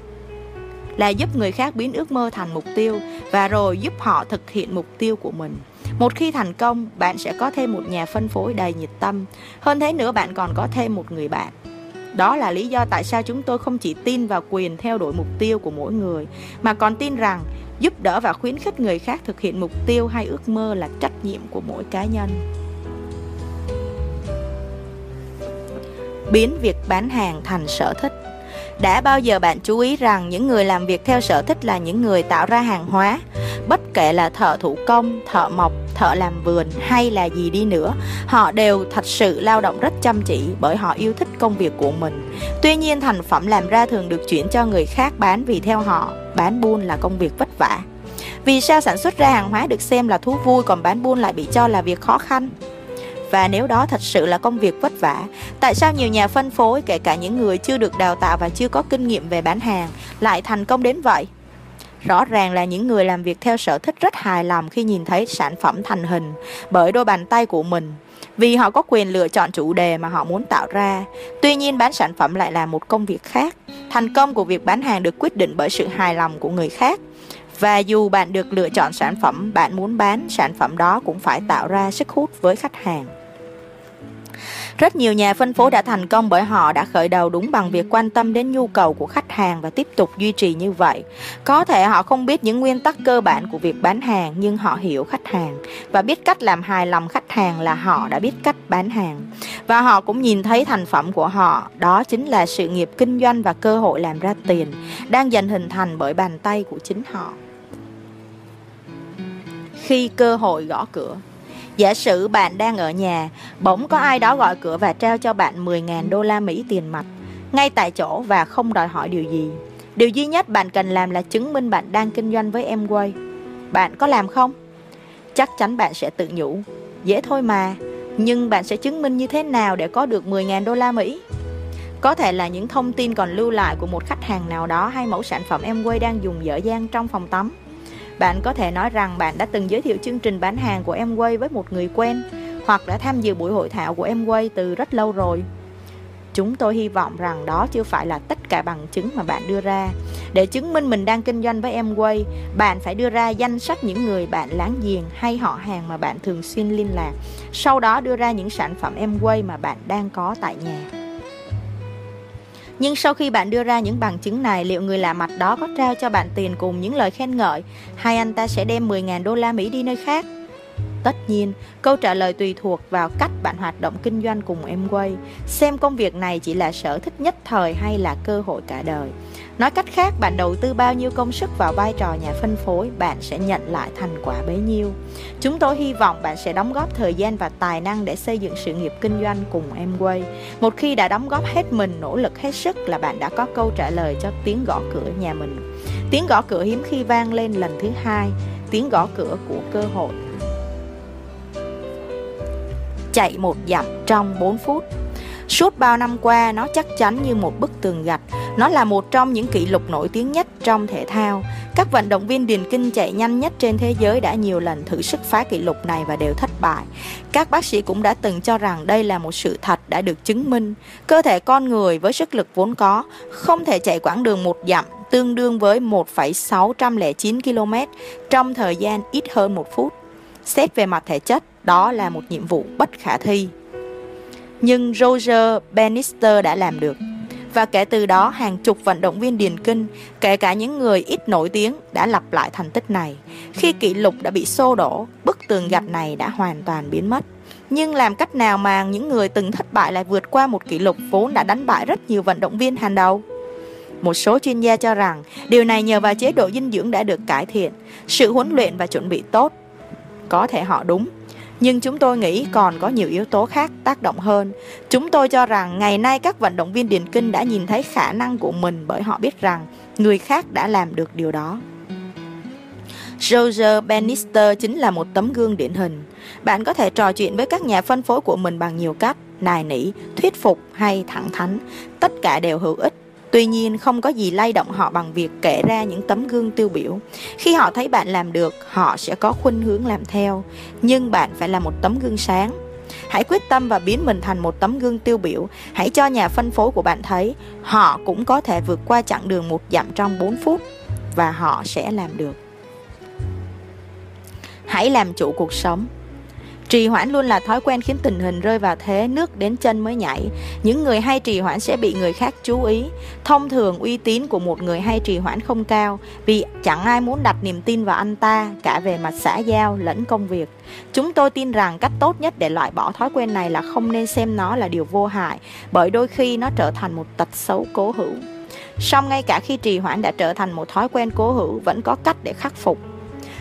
là giúp người khác biến ước mơ thành mục tiêu và rồi giúp họ thực hiện mục tiêu của mình. Một khi thành công, bạn sẽ có thêm một nhà phân phối đầy nhiệt tâm. Hơn thế nữa, bạn còn có thêm một người bạn. Đó là lý do tại sao chúng tôi không chỉ tin vào quyền theo đuổi mục tiêu của mỗi người, mà còn tin rằng giúp đỡ và khuyến khích người khác thực hiện mục tiêu hay ước mơ là trách nhiệm của mỗi cá nhân. Biến việc bán hàng thành sở thích đã bao giờ bạn chú ý rằng những người làm việc theo sở thích là những người tạo ra hàng hóa? Bất kể là thợ thủ công, thợ mộc, thợ làm vườn hay là gì đi nữa, họ đều thật sự lao động rất chăm chỉ bởi họ yêu thích công việc của mình. Tuy nhiên, thành phẩm làm ra thường được chuyển cho người khác bán vì theo họ, bán buôn là công việc vất vả. Vì sao sản xuất ra hàng hóa được xem là thú vui, còn bán buôn lại bị cho là việc khó khăn? Và nếu đó thật sự là công việc vất vả, tại sao nhiều nhà phân phối, kể cả những người chưa được đào tạo và chưa có kinh nghiệm về bán hàng, lại thành công đến vậy? Rõ ràng là những người làm việc theo sở thích rất hài lòng khi nhìn thấy sản phẩm thành hình bởi đôi bàn tay của mình vì họ có quyền lựa chọn chủ đề mà họ muốn tạo ra. Tuy nhiên bán sản phẩm lại là một công việc khác. Thành công của việc bán hàng được quyết định bởi sự hài lòng của người khác. Và dù bạn được lựa chọn sản phẩm bạn muốn bán, sản phẩm đó cũng phải tạo ra sức hút với khách hàng. Rất nhiều nhà phân phối đã thành công bởi họ đã khởi đầu đúng bằng việc quan tâm đến nhu cầu của khách hàng và tiếp tục duy trì như vậy. Có thể họ không biết những nguyên tắc cơ bản của việc bán hàng nhưng họ hiểu khách hàng và biết cách làm hài lòng khách hàng là họ đã biết cách bán hàng. Và họ cũng nhìn thấy thành phẩm của họ, đó chính là sự nghiệp kinh doanh và cơ hội làm ra tiền đang dần hình thành bởi bàn tay của chính họ. Khi cơ hội gõ cửa Giả sử bạn đang ở nhà, bỗng có ai đó gọi cửa và trao cho bạn 10.000 đô la Mỹ tiền mặt, ngay tại chỗ và không đòi hỏi điều gì. Điều duy nhất bạn cần làm là chứng minh bạn đang kinh doanh với Amway. Bạn có làm không? Chắc chắn bạn sẽ tự nhủ. Dễ thôi mà, nhưng bạn sẽ chứng minh như thế nào để có được 10.000 đô la Mỹ? Có thể là những thông tin còn lưu lại của một khách hàng nào đó hay mẫu sản phẩm Amway đang dùng dở dang trong phòng tắm bạn có thể nói rằng bạn đã từng giới thiệu chương trình bán hàng của Amway với một người quen hoặc đã tham dự buổi hội thảo của Amway từ rất lâu rồi. Chúng tôi hy vọng rằng đó chưa phải là tất cả bằng chứng mà bạn đưa ra. Để chứng minh mình đang kinh doanh với Amway, bạn phải đưa ra danh sách những người bạn láng giềng hay họ hàng mà bạn thường xuyên liên lạc. Sau đó đưa ra những sản phẩm Amway mà bạn đang có tại nhà. Nhưng sau khi bạn đưa ra những bằng chứng này, liệu người lạ mặt đó có trao cho bạn tiền cùng những lời khen ngợi hay anh ta sẽ đem 10.000 đô la Mỹ đi nơi khác? Tất nhiên, câu trả lời tùy thuộc vào cách bạn hoạt động kinh doanh cùng Amway, xem công việc này chỉ là sở thích nhất thời hay là cơ hội cả đời. Nói cách khác, bạn đầu tư bao nhiêu công sức vào vai trò nhà phân phối, bạn sẽ nhận lại thành quả bấy nhiêu. Chúng tôi hy vọng bạn sẽ đóng góp thời gian và tài năng để xây dựng sự nghiệp kinh doanh cùng Amway. Một khi đã đóng góp hết mình, nỗ lực hết sức là bạn đã có câu trả lời cho tiếng gõ cửa nhà mình. Tiếng gõ cửa hiếm khi vang lên lần thứ hai, tiếng gõ cửa của cơ hội chạy một dặm trong 4 phút. Suốt bao năm qua, nó chắc chắn như một bức tường gạch. Nó là một trong những kỷ lục nổi tiếng nhất trong thể thao. Các vận động viên điền kinh chạy nhanh nhất trên thế giới đã nhiều lần thử sức phá kỷ lục này và đều thất bại. Các bác sĩ cũng đã từng cho rằng đây là một sự thật đã được chứng minh. Cơ thể con người với sức lực vốn có không thể chạy quãng đường một dặm tương đương với 1,609 km trong thời gian ít hơn một phút. Xét về mặt thể chất, đó là một nhiệm vụ bất khả thi. Nhưng Roger Bannister đã làm được. Và kể từ đó, hàng chục vận động viên điền kinh, kể cả những người ít nổi tiếng, đã lặp lại thành tích này. Khi kỷ lục đã bị xô đổ, bức tường gạch này đã hoàn toàn biến mất. Nhưng làm cách nào mà những người từng thất bại lại vượt qua một kỷ lục vốn đã đánh bại rất nhiều vận động viên hàng đầu? Một số chuyên gia cho rằng điều này nhờ vào chế độ dinh dưỡng đã được cải thiện, sự huấn luyện và chuẩn bị tốt. Có thể họ đúng, nhưng chúng tôi nghĩ còn có nhiều yếu tố khác tác động hơn. Chúng tôi cho rằng ngày nay các vận động viên điền kinh đã nhìn thấy khả năng của mình bởi họ biết rằng người khác đã làm được điều đó. Roger Bannister chính là một tấm gương điển hình. Bạn có thể trò chuyện với các nhà phân phối của mình bằng nhiều cách, nài nỉ, thuyết phục hay thẳng thắn. Tất cả đều hữu ích Tuy nhiên không có gì lay động họ bằng việc kể ra những tấm gương tiêu biểu. Khi họ thấy bạn làm được, họ sẽ có khuynh hướng làm theo. Nhưng bạn phải là một tấm gương sáng. Hãy quyết tâm và biến mình thành một tấm gương tiêu biểu. Hãy cho nhà phân phối của bạn thấy họ cũng có thể vượt qua chặng đường một dặm trong 4 phút và họ sẽ làm được. Hãy làm chủ cuộc sống. Trì hoãn luôn là thói quen khiến tình hình rơi vào thế nước đến chân mới nhảy. Những người hay trì hoãn sẽ bị người khác chú ý. Thông thường, uy tín của một người hay trì hoãn không cao, vì chẳng ai muốn đặt niềm tin vào anh ta, cả về mặt xã giao lẫn công việc. Chúng tôi tin rằng cách tốt nhất để loại bỏ thói quen này là không nên xem nó là điều vô hại, bởi đôi khi nó trở thành một tật xấu cố hữu. Song ngay cả khi trì hoãn đã trở thành một thói quen cố hữu, vẫn có cách để khắc phục.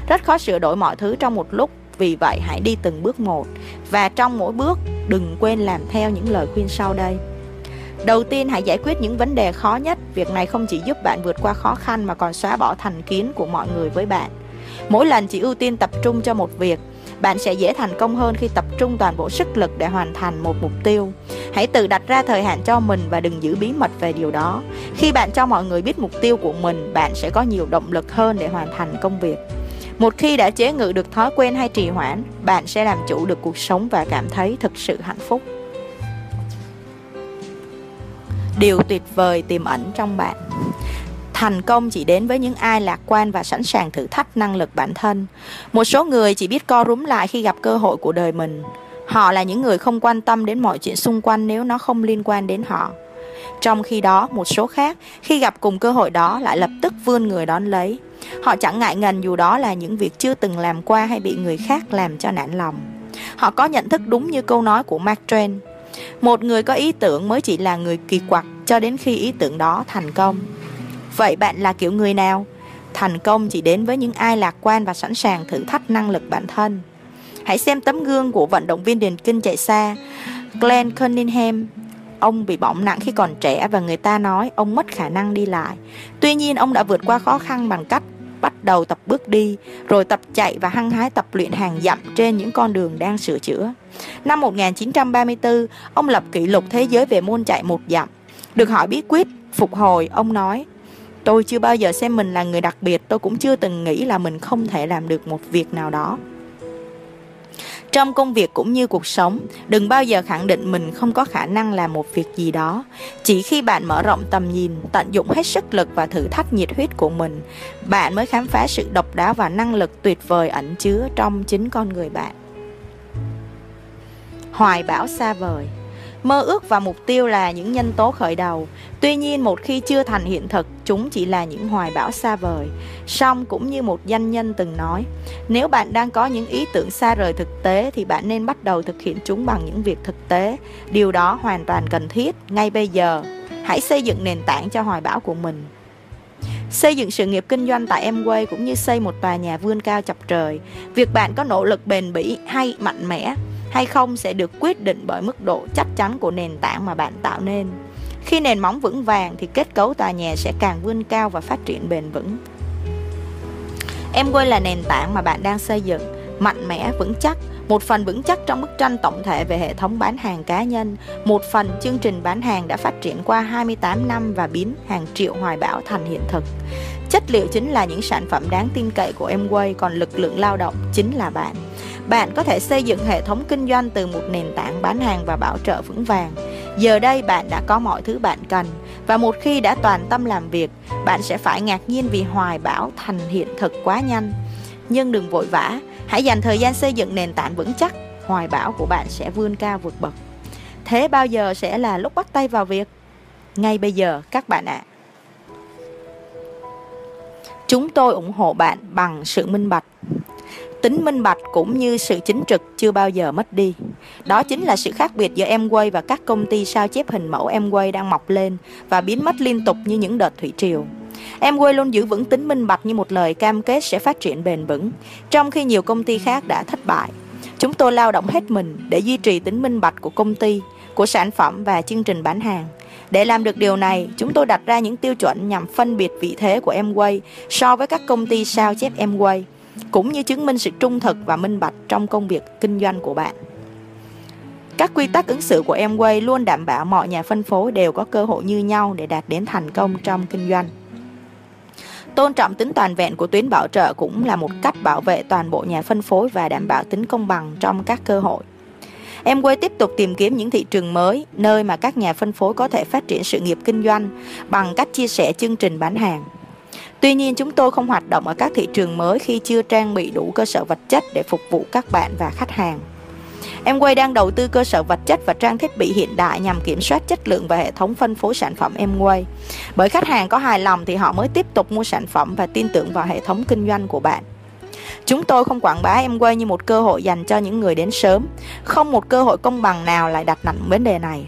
Rất khó sửa đổi mọi thứ trong một lúc vì vậy hãy đi từng bước một và trong mỗi bước đừng quên làm theo những lời khuyên sau đây. Đầu tiên hãy giải quyết những vấn đề khó nhất, việc này không chỉ giúp bạn vượt qua khó khăn mà còn xóa bỏ thành kiến của mọi người với bạn. Mỗi lần chỉ ưu tiên tập trung cho một việc, bạn sẽ dễ thành công hơn khi tập trung toàn bộ sức lực để hoàn thành một mục tiêu. Hãy tự đặt ra thời hạn cho mình và đừng giữ bí mật về điều đó. Khi bạn cho mọi người biết mục tiêu của mình, bạn sẽ có nhiều động lực hơn để hoàn thành công việc. Một khi đã chế ngự được thói quen hay trì hoãn, bạn sẽ làm chủ được cuộc sống và cảm thấy thực sự hạnh phúc. Điều tuyệt vời tiềm ẩn trong bạn. Thành công chỉ đến với những ai lạc quan và sẵn sàng thử thách năng lực bản thân. Một số người chỉ biết co rúm lại khi gặp cơ hội của đời mình. Họ là những người không quan tâm đến mọi chuyện xung quanh nếu nó không liên quan đến họ trong khi đó một số khác khi gặp cùng cơ hội đó lại lập tức vươn người đón lấy Họ chẳng ngại ngần dù đó là những việc chưa từng làm qua hay bị người khác làm cho nản lòng. Họ có nhận thức đúng như câu nói của Mark Twain. Một người có ý tưởng mới chỉ là người kỳ quặc cho đến khi ý tưởng đó thành công. Vậy bạn là kiểu người nào? Thành công chỉ đến với những ai lạc quan và sẵn sàng thử thách năng lực bản thân. Hãy xem tấm gương của vận động viên điền kinh chạy xa, Glenn Cunningham. Ông bị bỏng nặng khi còn trẻ và người ta nói ông mất khả năng đi lại. Tuy nhiên ông đã vượt qua khó khăn bằng cách bắt đầu tập bước đi, rồi tập chạy và hăng hái tập luyện hàng dặm trên những con đường đang sửa chữa. Năm 1934, ông lập kỷ lục thế giới về môn chạy một dặm. Được hỏi bí quyết phục hồi, ông nói, Tôi chưa bao giờ xem mình là người đặc biệt, tôi cũng chưa từng nghĩ là mình không thể làm được một việc nào đó. Trong công việc cũng như cuộc sống, đừng bao giờ khẳng định mình không có khả năng làm một việc gì đó. Chỉ khi bạn mở rộng tầm nhìn, tận dụng hết sức lực và thử thách nhiệt huyết của mình, bạn mới khám phá sự độc đáo và năng lực tuyệt vời ẩn chứa trong chính con người bạn. Hoài bão xa vời Mơ ước và mục tiêu là những nhân tố khởi đầu. Tuy nhiên một khi chưa thành hiện thực, chúng chỉ là những hoài bão xa vời. Song cũng như một danh nhân từng nói, nếu bạn đang có những ý tưởng xa rời thực tế thì bạn nên bắt đầu thực hiện chúng bằng những việc thực tế. Điều đó hoàn toàn cần thiết ngay bây giờ. Hãy xây dựng nền tảng cho hoài bão của mình. Xây dựng sự nghiệp kinh doanh tại Amway cũng như xây một tòa nhà vươn cao chọc trời. Việc bạn có nỗ lực bền bỉ hay mạnh mẽ hay không sẽ được quyết định bởi mức độ chắc chắn của nền tảng mà bạn tạo nên. Khi nền móng vững vàng thì kết cấu tòa nhà sẽ càng vươn cao và phát triển bền vững. Em quay là nền tảng mà bạn đang xây dựng, mạnh mẽ, vững chắc, một phần vững chắc trong bức tranh tổng thể về hệ thống bán hàng cá nhân, một phần chương trình bán hàng đã phát triển qua 28 năm và biến hàng triệu hoài bão thành hiện thực. Chất liệu chính là những sản phẩm đáng tin cậy của Emway, còn lực lượng lao động chính là bạn. Bạn có thể xây dựng hệ thống kinh doanh từ một nền tảng bán hàng và bảo trợ vững vàng. Giờ đây bạn đã có mọi thứ bạn cần và một khi đã toàn tâm làm việc, bạn sẽ phải ngạc nhiên vì hoài bão thành hiện thực quá nhanh. Nhưng đừng vội vã, hãy dành thời gian xây dựng nền tảng vững chắc, hoài bão của bạn sẽ vươn cao vượt bậc. Thế bao giờ sẽ là lúc bắt tay vào việc? Ngay bây giờ các bạn ạ. À. Chúng tôi ủng hộ bạn bằng sự minh bạch tính minh bạch cũng như sự chính trực chưa bao giờ mất đi. Đó chính là sự khác biệt giữa Amway và các công ty sao chép hình mẫu Amway đang mọc lên và biến mất liên tục như những đợt thủy triều. Amway luôn giữ vững tính minh bạch như một lời cam kết sẽ phát triển bền vững, trong khi nhiều công ty khác đã thất bại. Chúng tôi lao động hết mình để duy trì tính minh bạch của công ty, của sản phẩm và chương trình bán hàng. Để làm được điều này, chúng tôi đặt ra những tiêu chuẩn nhằm phân biệt vị thế của Amway so với các công ty sao chép Amway cũng như chứng minh sự trung thực và minh bạch trong công việc kinh doanh của bạn. Các quy tắc ứng xử của Amway luôn đảm bảo mọi nhà phân phối đều có cơ hội như nhau để đạt đến thành công trong kinh doanh. Tôn trọng tính toàn vẹn của tuyến bảo trợ cũng là một cách bảo vệ toàn bộ nhà phân phối và đảm bảo tính công bằng trong các cơ hội. Amway tiếp tục tìm kiếm những thị trường mới, nơi mà các nhà phân phối có thể phát triển sự nghiệp kinh doanh bằng cách chia sẻ chương trình bán hàng. Tuy nhiên chúng tôi không hoạt động ở các thị trường mới khi chưa trang bị đủ cơ sở vật chất để phục vụ các bạn và khách hàng. Amway đang đầu tư cơ sở vật chất và trang thiết bị hiện đại nhằm kiểm soát chất lượng và hệ thống phân phối sản phẩm Amway. Bởi khách hàng có hài lòng thì họ mới tiếp tục mua sản phẩm và tin tưởng vào hệ thống kinh doanh của bạn. Chúng tôi không quảng bá Amway như một cơ hội dành cho những người đến sớm, không một cơ hội công bằng nào lại đặt nặng vấn đề này.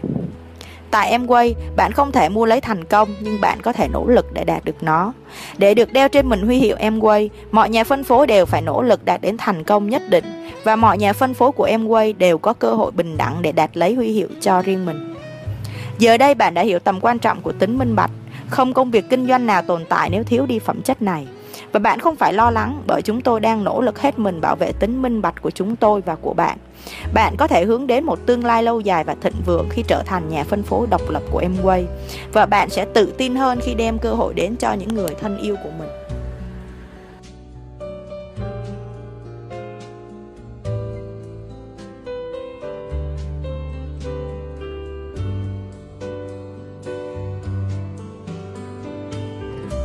Tại Amway, bạn không thể mua lấy thành công nhưng bạn có thể nỗ lực để đạt được nó. Để được đeo trên mình huy hiệu Amway, mọi nhà phân phối đều phải nỗ lực đạt đến thành công nhất định và mọi nhà phân phối của Amway đều có cơ hội bình đẳng để đạt lấy huy hiệu cho riêng mình. Giờ đây bạn đã hiểu tầm quan trọng của tính minh bạch, không công việc kinh doanh nào tồn tại nếu thiếu đi phẩm chất này. Và bạn không phải lo lắng, bởi chúng tôi đang nỗ lực hết mình bảo vệ tính minh bạch của chúng tôi và của bạn. Bạn có thể hướng đến một tương lai lâu dài và thịnh vượng khi trở thành nhà phân phối độc lập của Amway và bạn sẽ tự tin hơn khi đem cơ hội đến cho những người thân yêu của mình.